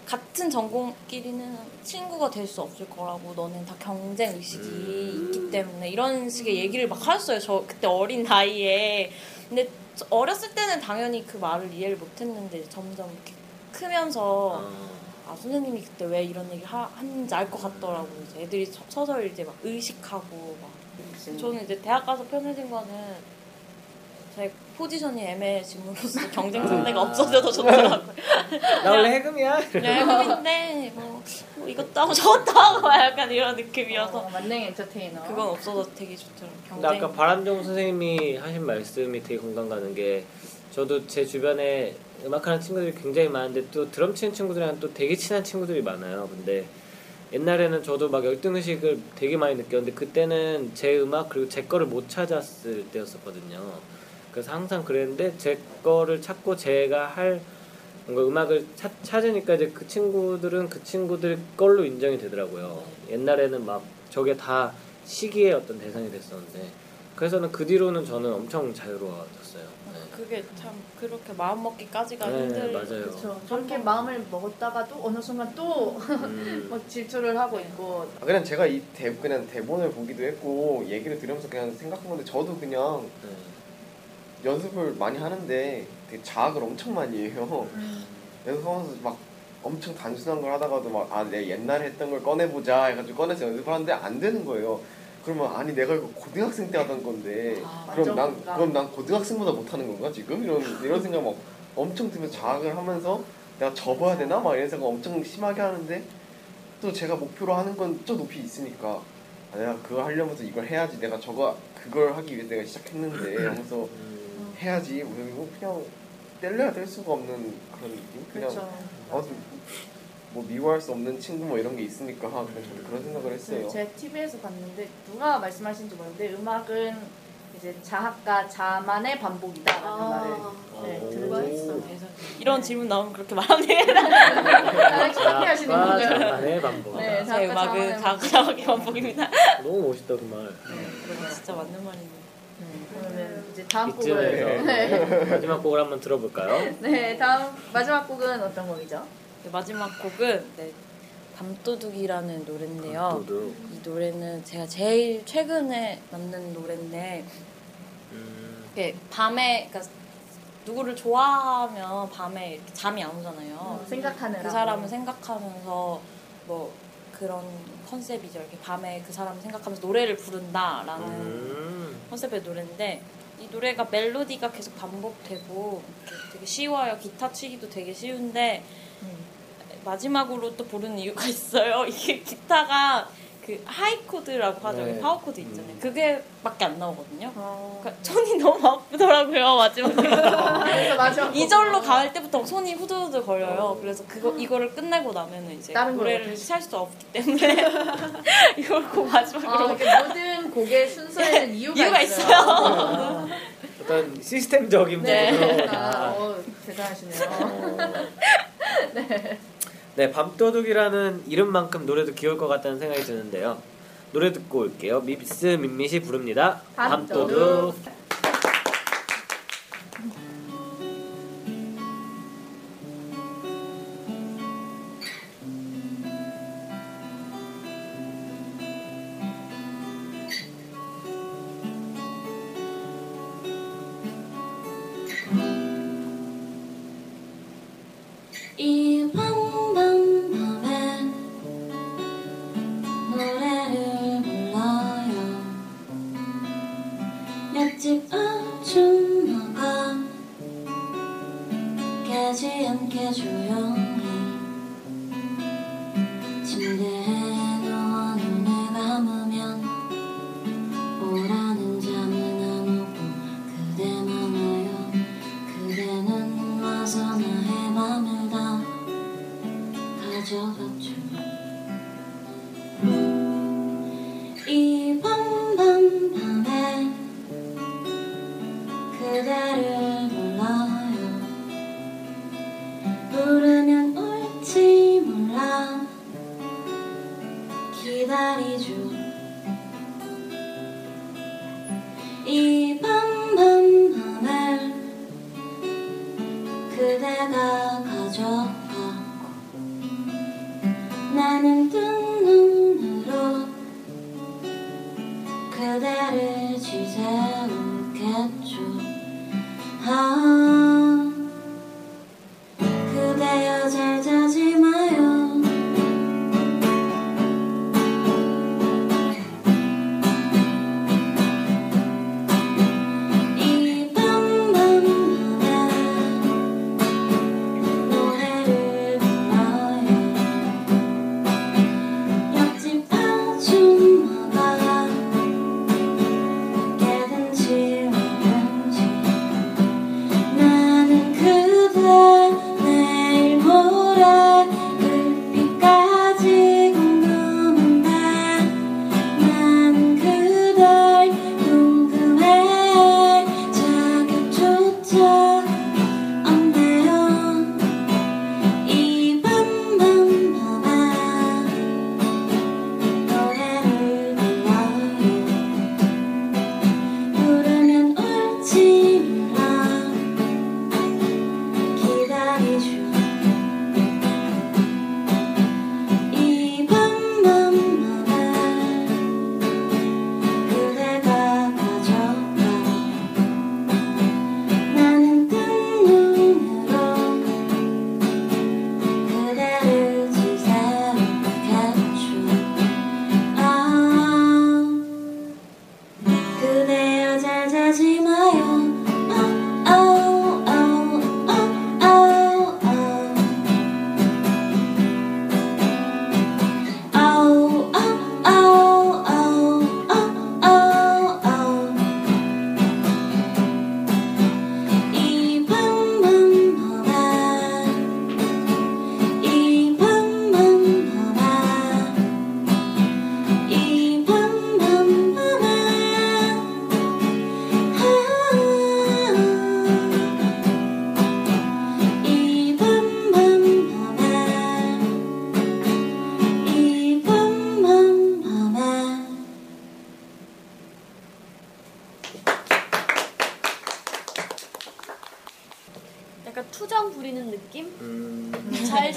같은 전공끼리는 친구가 될 수 없을 거라고 너는 다 경쟁 의식이 음. 있기 때문에 이런 식의 얘기를 막 하셨어요. 저 그때 어린 나이에 근데 저- 어렸을 때는 당연히 그 말을 이해를 못했는데 점점 이렇게 크면서 어, 아 선생님이 그때 왜 이런 얘기 하, 하는지 알 것 같더라고요. 이제 애들이 서- 서서히 이제 막 의식하고 막. 저는 이제 대학 가서 편해진 거는 제 포지션이 애매해짐으로써 경쟁 상대가 없어져서 좋더라고요. 나 원래 해금이야. 네, 근데 뭐, 뭐 이것도 하고 저것도 하고 막 약간 이런 느낌이어서 어, 만능 엔터테이너. 그건 없어서 되게 좋더라고요. 경쟁. 아까 바람종 선생님이 하신 말씀이 되게 공감 가는 게 저도 제 주변에 음악하는 친구들이 굉장히 많은데 또 드럼 치는 친구들이랑 또 되게 친한 친구들이 많아요. 근데 옛날에는 저도 막 열등의식을 되게 많이 느꼈는데 그때는 제 음악 그리고 제 거를 못 찾았을 때였었거든요. 그래서 항상 그랬는데 제 거를 찾고 제가 할 뭔가 음악을 찾, 찾으니까 이제 그 친구들은 그 친구들 걸로 인정이 되더라고요. 옛날에는 막 저게 다 시기의 어떤 대상이 됐었는데 그래서는 그 뒤로는 저는 엄청 자유로워졌어요. 네. 그게 참 그렇게 마음 먹기까지가 네, 힘들. 맞아요. 그렇죠. 저렇게 마음을 먹었다가도 어느 순간 또 음, 막 질투를 하고 있고 아, 그냥 제가 이 대, 그냥 대본을 보기도 했고 얘기를 들으면서 그냥 생각한 건데 저도 그냥 네. 연습을 많이 하는데 되게 자학을 엄청 많이 해요. 음. 연습하면서 막 엄청 단순한 걸 하다가도 막 아 내 옛날에 했던 걸 꺼내보자 해가지고 꺼내서 연습을 하는데 안 되는 거예요. 그러면 아니 내가 이거 고등학생 때 하던 건데 아, 그럼 난 뭔가. 그럼 난 고등학생보다 못하는 건가 지금 이런 이런 생각 막 엄청 들면서 자학을 하면서 내가 접어야 되나 막 이런 생각 엄청 심하게 하는데 또 제가 목표로 하는 건저 높이 있으니까 아, 내가 그거 하려면서 이걸 해야지 내가 저거 그걸 하기 위해 내가 시작했는데 하면서 음, 해야지 그리고 그냥 뗄래야 뗄 수가 없는 그런 느낌 그냥 그렇죠. 아무튼 뭐 미워할 수 없는 친구 뭐 이런 게 있으니까 그냥 저도 그런 생각을 했어요. 제 TV에서 봤는데 누가 말씀하신지 모르는데 음악은 이제 자학과 자만의 반복이다라는 아. 말을 네, 오. 들은 적이 있어요. 이런 질문 나오면 그렇게 말하면 다들 그렇게 하시는 자학과 거죠? 자만의 반복. 네, 제 자학과 음악은 자만의 자학의 반복입니다. 너무 멋있다 그 말. 진짜 맞는 말이네. 그러면 이제 다음 곡을 네. 마지막 곡을 한번 들어볼까요? 네, 다음 마지막 곡은 어떤 곡이죠? 네, 마지막 곡은 네, 밤도둑이라는 노래인데요. 도둑. 이 노래는 제가 제일 최근에 만든 노래인데 음, 이렇게 밤에 그러니까 누구를 좋아하면 밤에 이렇게 잠이 안 오잖아요. 생각하느라 그 사람을 생각하면서 뭐 그런 컨셉이죠. 이렇게 밤에 그 사람을 생각하면서 노래를 부른다라는 음, 컨셉의 노래인데 이 노래가 멜로디가 계속 반복되고 되게 쉬워요. 기타 치기도 되게 쉬운데 마지막으로 또 부르는 이유가 있어요. 이게 기타가 그 high chord라고 하죠. 네. 파워 코드 있잖아요. 음. 그거밖에 안 나오거든요. 어, 그러니까 손이 너무 아프더라고요 마지막에. 그래서 마지막 이 절로 갈 때부터 손이 후들후들 떨려요. 그래서 그거 이거를 끝내고 나면은 이제 노래를 어떻게 할수 없기 때문에 이걸 꼭 마지막으로 아, 이렇게 모든 곡의 순서에는 이유가, 이유가 있어요. 어 떤 시스템적인 네, 부분으로 아, 다. 어, 대단하시네요. 네, 밤도둑이라는 이름만큼 노래도 귀여울 것 같다는 생각이 드는데요. 노래 듣고 올게요. 밉스 밋밋이 부릅니다. 밤도둑. 밤도둑.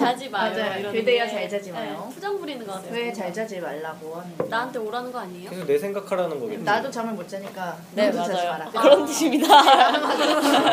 자지 마요. 맞아요. 그대야 게. 잘 자지 마요. 네, 투정 부리는 거 같아요. 왜 잘 자지 말라고 하는 거 나한테 오라는 거 아니에요? 계속 내 생각하라는 거겠지. 나도 잠을 못 자니까 네 너도 자지 맞아요. 마라. 그런 뜻입니다.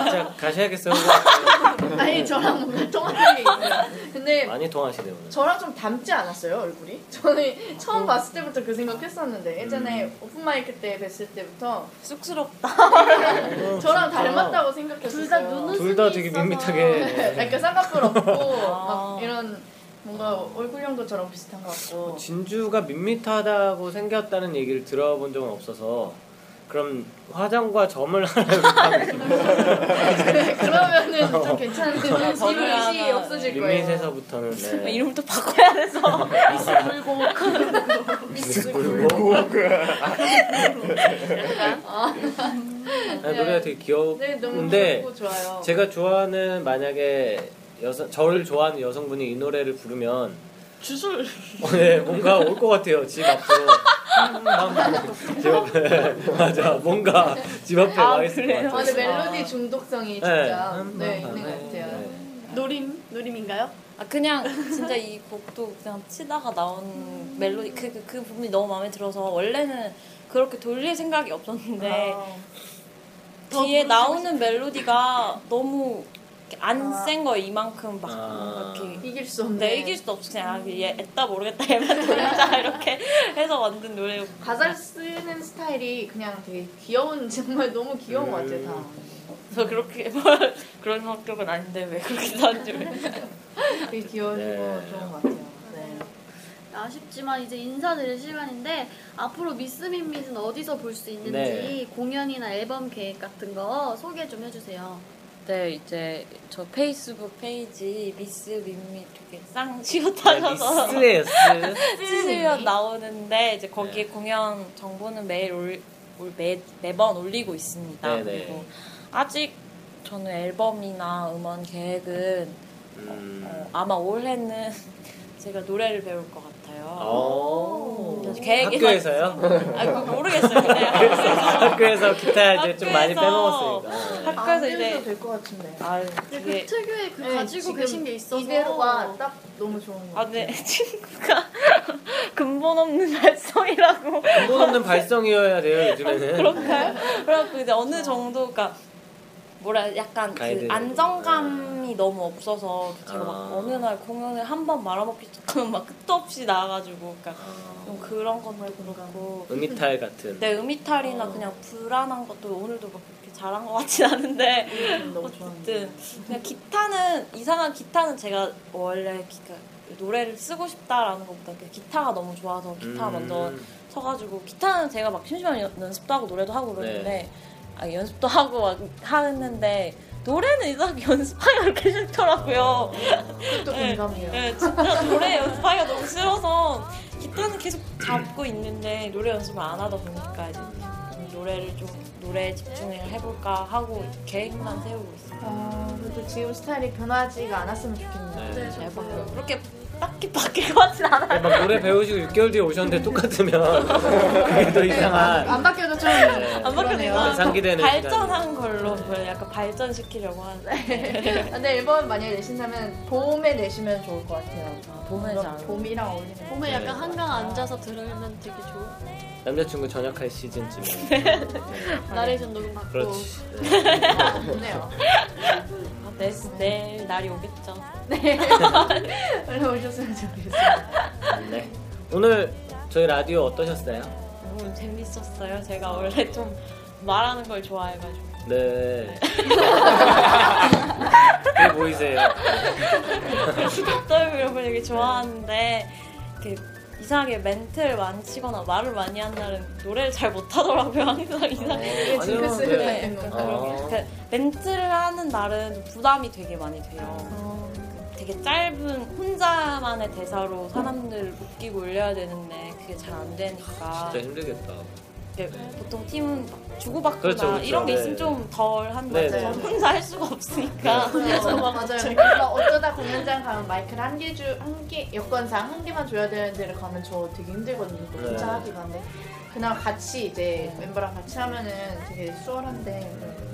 진짜 가셔야겠어요. 아니 저랑 뭔가 통하는 게 있어요. 근데 많이 통하시네요. 오늘. 저랑 좀 닮지 않았어요 얼굴이? 저는 처음 봤을 때부터 그 생각했었는데 예전에 오픈 마이크 때 뵀을 때부터 쑥스럽다. 저랑 닮았다고 생각했어요. 둘 다 눈웃음이 둘 다 되게. 밋밋하게. 약간 쌍꺼풀 없고 아. 막 이런 뭔가 얼굴형도 저랑 비슷한 것 같고 진주가 밋밋하다고 생겼다는 얘기를 들어본 적은 없어서 그럼 화장과 점을 그러면은 좀 괜찮은데 하나 없어질 거예요. 밋밋해서부터는 네. 이름을 또 바꿔야 돼서. 아니, 노래가 되게 네 너무 귀여운데 귀엽고 좋아요. 제가 좋아하는 만약에 여성 저를 좋아하는 여성분이 이 노래를 부르면 주술. 어, 네, 뭔가 올 것 같아요 집 앞으로 집 앞에 맞아 뭔가 집 앞에 아, 와 있을 그래요? 것 아, 같아요 근데 멜로디 중독성이 진짜 네, 있는 것 같아요. 네. 노림? 노림인가요? 아 그냥 진짜 이 곡도 그냥 치다가 나온 멜로디 그, 그, 그 부분이 너무 마음에 들어서 원래는 그렇게 돌릴 생각이 없었는데 아, 더 뒤에 나오는 멜로디가 너무 안 아. 센 거예요 이만큼 막 아. 이렇게 이길 수 없네. 네, 이길 수도 없어 그냥 아, 얘 애따 모르겠다 얘만 돌리자 이렇게 해서 만든 노래고 가사를 쓰는 스타일이 그냥 되게 귀여운 정말 너무 귀여운 것 같아요 다. 저 그렇게 그런 성격은 아닌데 왜 그렇게 줄 되게 귀여우시고 네. 좋은 것 같아요. 네. 아쉽지만 이제 인사드릴 시간인데 앞으로 미스 밋밋은 어디서 볼 수 있는지 네. 공연이나 앨범 계획 같은 거 소개 좀 해주세요. 네 이제 저 페이스북 페이지 미스 밋밋 이렇게 쌍 네, 미스예요 스 치시면 나오는데 이제 거기에 공연 정보는 매일 올, 올 매, 매번 올리고 있습니다. 네네. 그리고 아직 저는 앨범이나 음원 계획은 음. 어, 아마 올해는 제가 노래를 배울 것 같아요. 오. 그래서 계획이 학교에서요? 아, 그거 모르겠어요. 근데 학교에서 기타 이제 좀 많이 학교에서 빼먹었으니까. 학교에서 안 이제 될것 같은데. 아 되게 그 특유의 그 네, 가지고 계신 게 있어서 이대로가 딱 너무 좋은 것 아, 같아요. 네 친구가 근본 없는 발성이라고 근본 없는 발성이어야 돼요 요즘에는. 그런가요? 그래갖고 이제 어느 정도, 그러니까 뭐라 약간 그 가이드. 안정감이 너무 없어서 제가 막 아. 어느 날 공연을 한 번 말아먹기 시작하면 막 끝도 없이 나와가지고, 그러니까 좀 그런 것도 그렇고. 음이탈 같은. 내 음이탈이나 그냥 불안한 것도 오늘도 막 그렇게 잘한 것 같진 않은데 음, 너무 좋았는데. 어쨌든 그냥 기타는 이상한 기타는 제가 원래 기, 그 노래를 쓰고 싶다라는 것보다 그냥 기타가 너무 좋아서 기타 음. 먼저 쳐가지고 기타는 제가 막 심심하면 연- 연습도 하고 노래도 하고 그러는데 네. 아, 연습도 하고 막 하는데 노래는 이상하게 연습하기가 그렇게 싫더라고요. 또 네. 공감해요. 네, 진짜 노래 연습하기가 너무 싫어서 기타는 계속 잡고 있는데 노래 연습을 안 하다 보니까 이제 좀 노래를 좀 노래에 집중을 해볼까 하고 계획만 세우고 있어요. 아, 그래도 지금 스타일이 변하지가 않았으면 좋겠네요. 네. 네, 뭐 그렇게 딱히 바뀔 것 같진 않아요. 막 노래 배우시고 6개월 뒤에 오셨는데 똑같으면 그게 더 이상한 안 바뀌어도 좀안 바뀌어도 그러네요. 이상한 상기되는 발전한 걸로 뭐 약간 발전시키려고 하는데 근데 앨범 만약에 내신다면 봄에 내시면 좋을 것 같아요. 봄에 그럼 잘 봄이랑 어울리는. 봄에 네. 약간 한강 앉아서 들으면 되게 좋은 남자친구 전역할 시즌쯤에. 나레이션 녹음 받고 그렇지. 네. 좋네요. 아, 내, 내일 날이 오겠죠. 원래 오셨으면 좋겠어요. 네. 오늘 저희 라디오 어떠셨어요? 너무 재밌었어요. 제가 원래 좀 말하는 걸 좋아해가지고. 네. 왜 보이세요? 떨고 이런 걸 되게 좋아하는데 이렇게 이상하게 멘트를 많이 치거나 말을 많이 한 날은 노래를 잘 못하더라고요. 항상 이상하게. 아니요, 징크스를 네. 그런 게. 어. 그러니까 멘트를 하는 날은 좀 부담이 되게 많이 돼요. 어. 되게 짧은 혼자만의 대사로 사람들 웃기고 올려야 되는데 그게 잘 안 되니까 진짜 힘들겠다. 이렇게 보통 팀은 막 주고받거나 그렇죠, 그렇죠. 이런 게 네. 있으면 좀덜 한데 네, 네. 저는 혼자 할 수가 없으니까 그래서 막 맞아요. 그러니까 어쩌다 공연장 가면 마이크를 한 개 주, 한 개, 여건상 한 개만 줘야 되는 데를 가면 저 되게 힘들거든요. 또 혼자 네. 하기가. 근데 그날 같이 이제 멤버랑 같이 하면은 되게 수월한데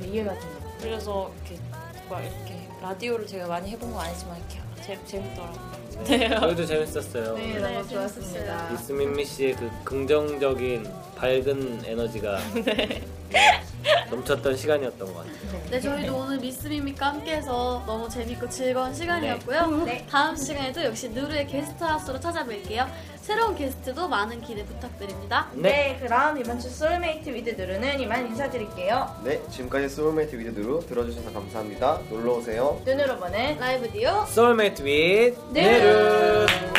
네, 이해가 돼요. 그래서 이렇게 막 이렇게 라디오를 제가 많이 해본 건 아니지만 이렇게 재, 재밌더라고요. 네. 저희도 재밌었어요. 네, 네, 너무 좋았습니다. 미스 밋밋 씨의 그 긍정적인 밝은 에너지가 네, 넘쳤던 시간이었던 것 같아요. 네, 저희도 오늘 미스 밋밋과 함께해서 너무 재밌고 즐거운 시간이었고요. 네. 다음 시간에도 역시 누루의 게스트하우스로 찾아뵐게요. 새로운 게스트도 많은 기대 부탁드립니다. 네, 그럼 이번 주 Soulmate With 누루는 이만 인사드릴게요. 네, 지금까지 Soulmate With 누루 들어주셔서 감사합니다. 놀러 오세요. 눈으로 보는 라이브 라디오 Soulmate With 누루. 누루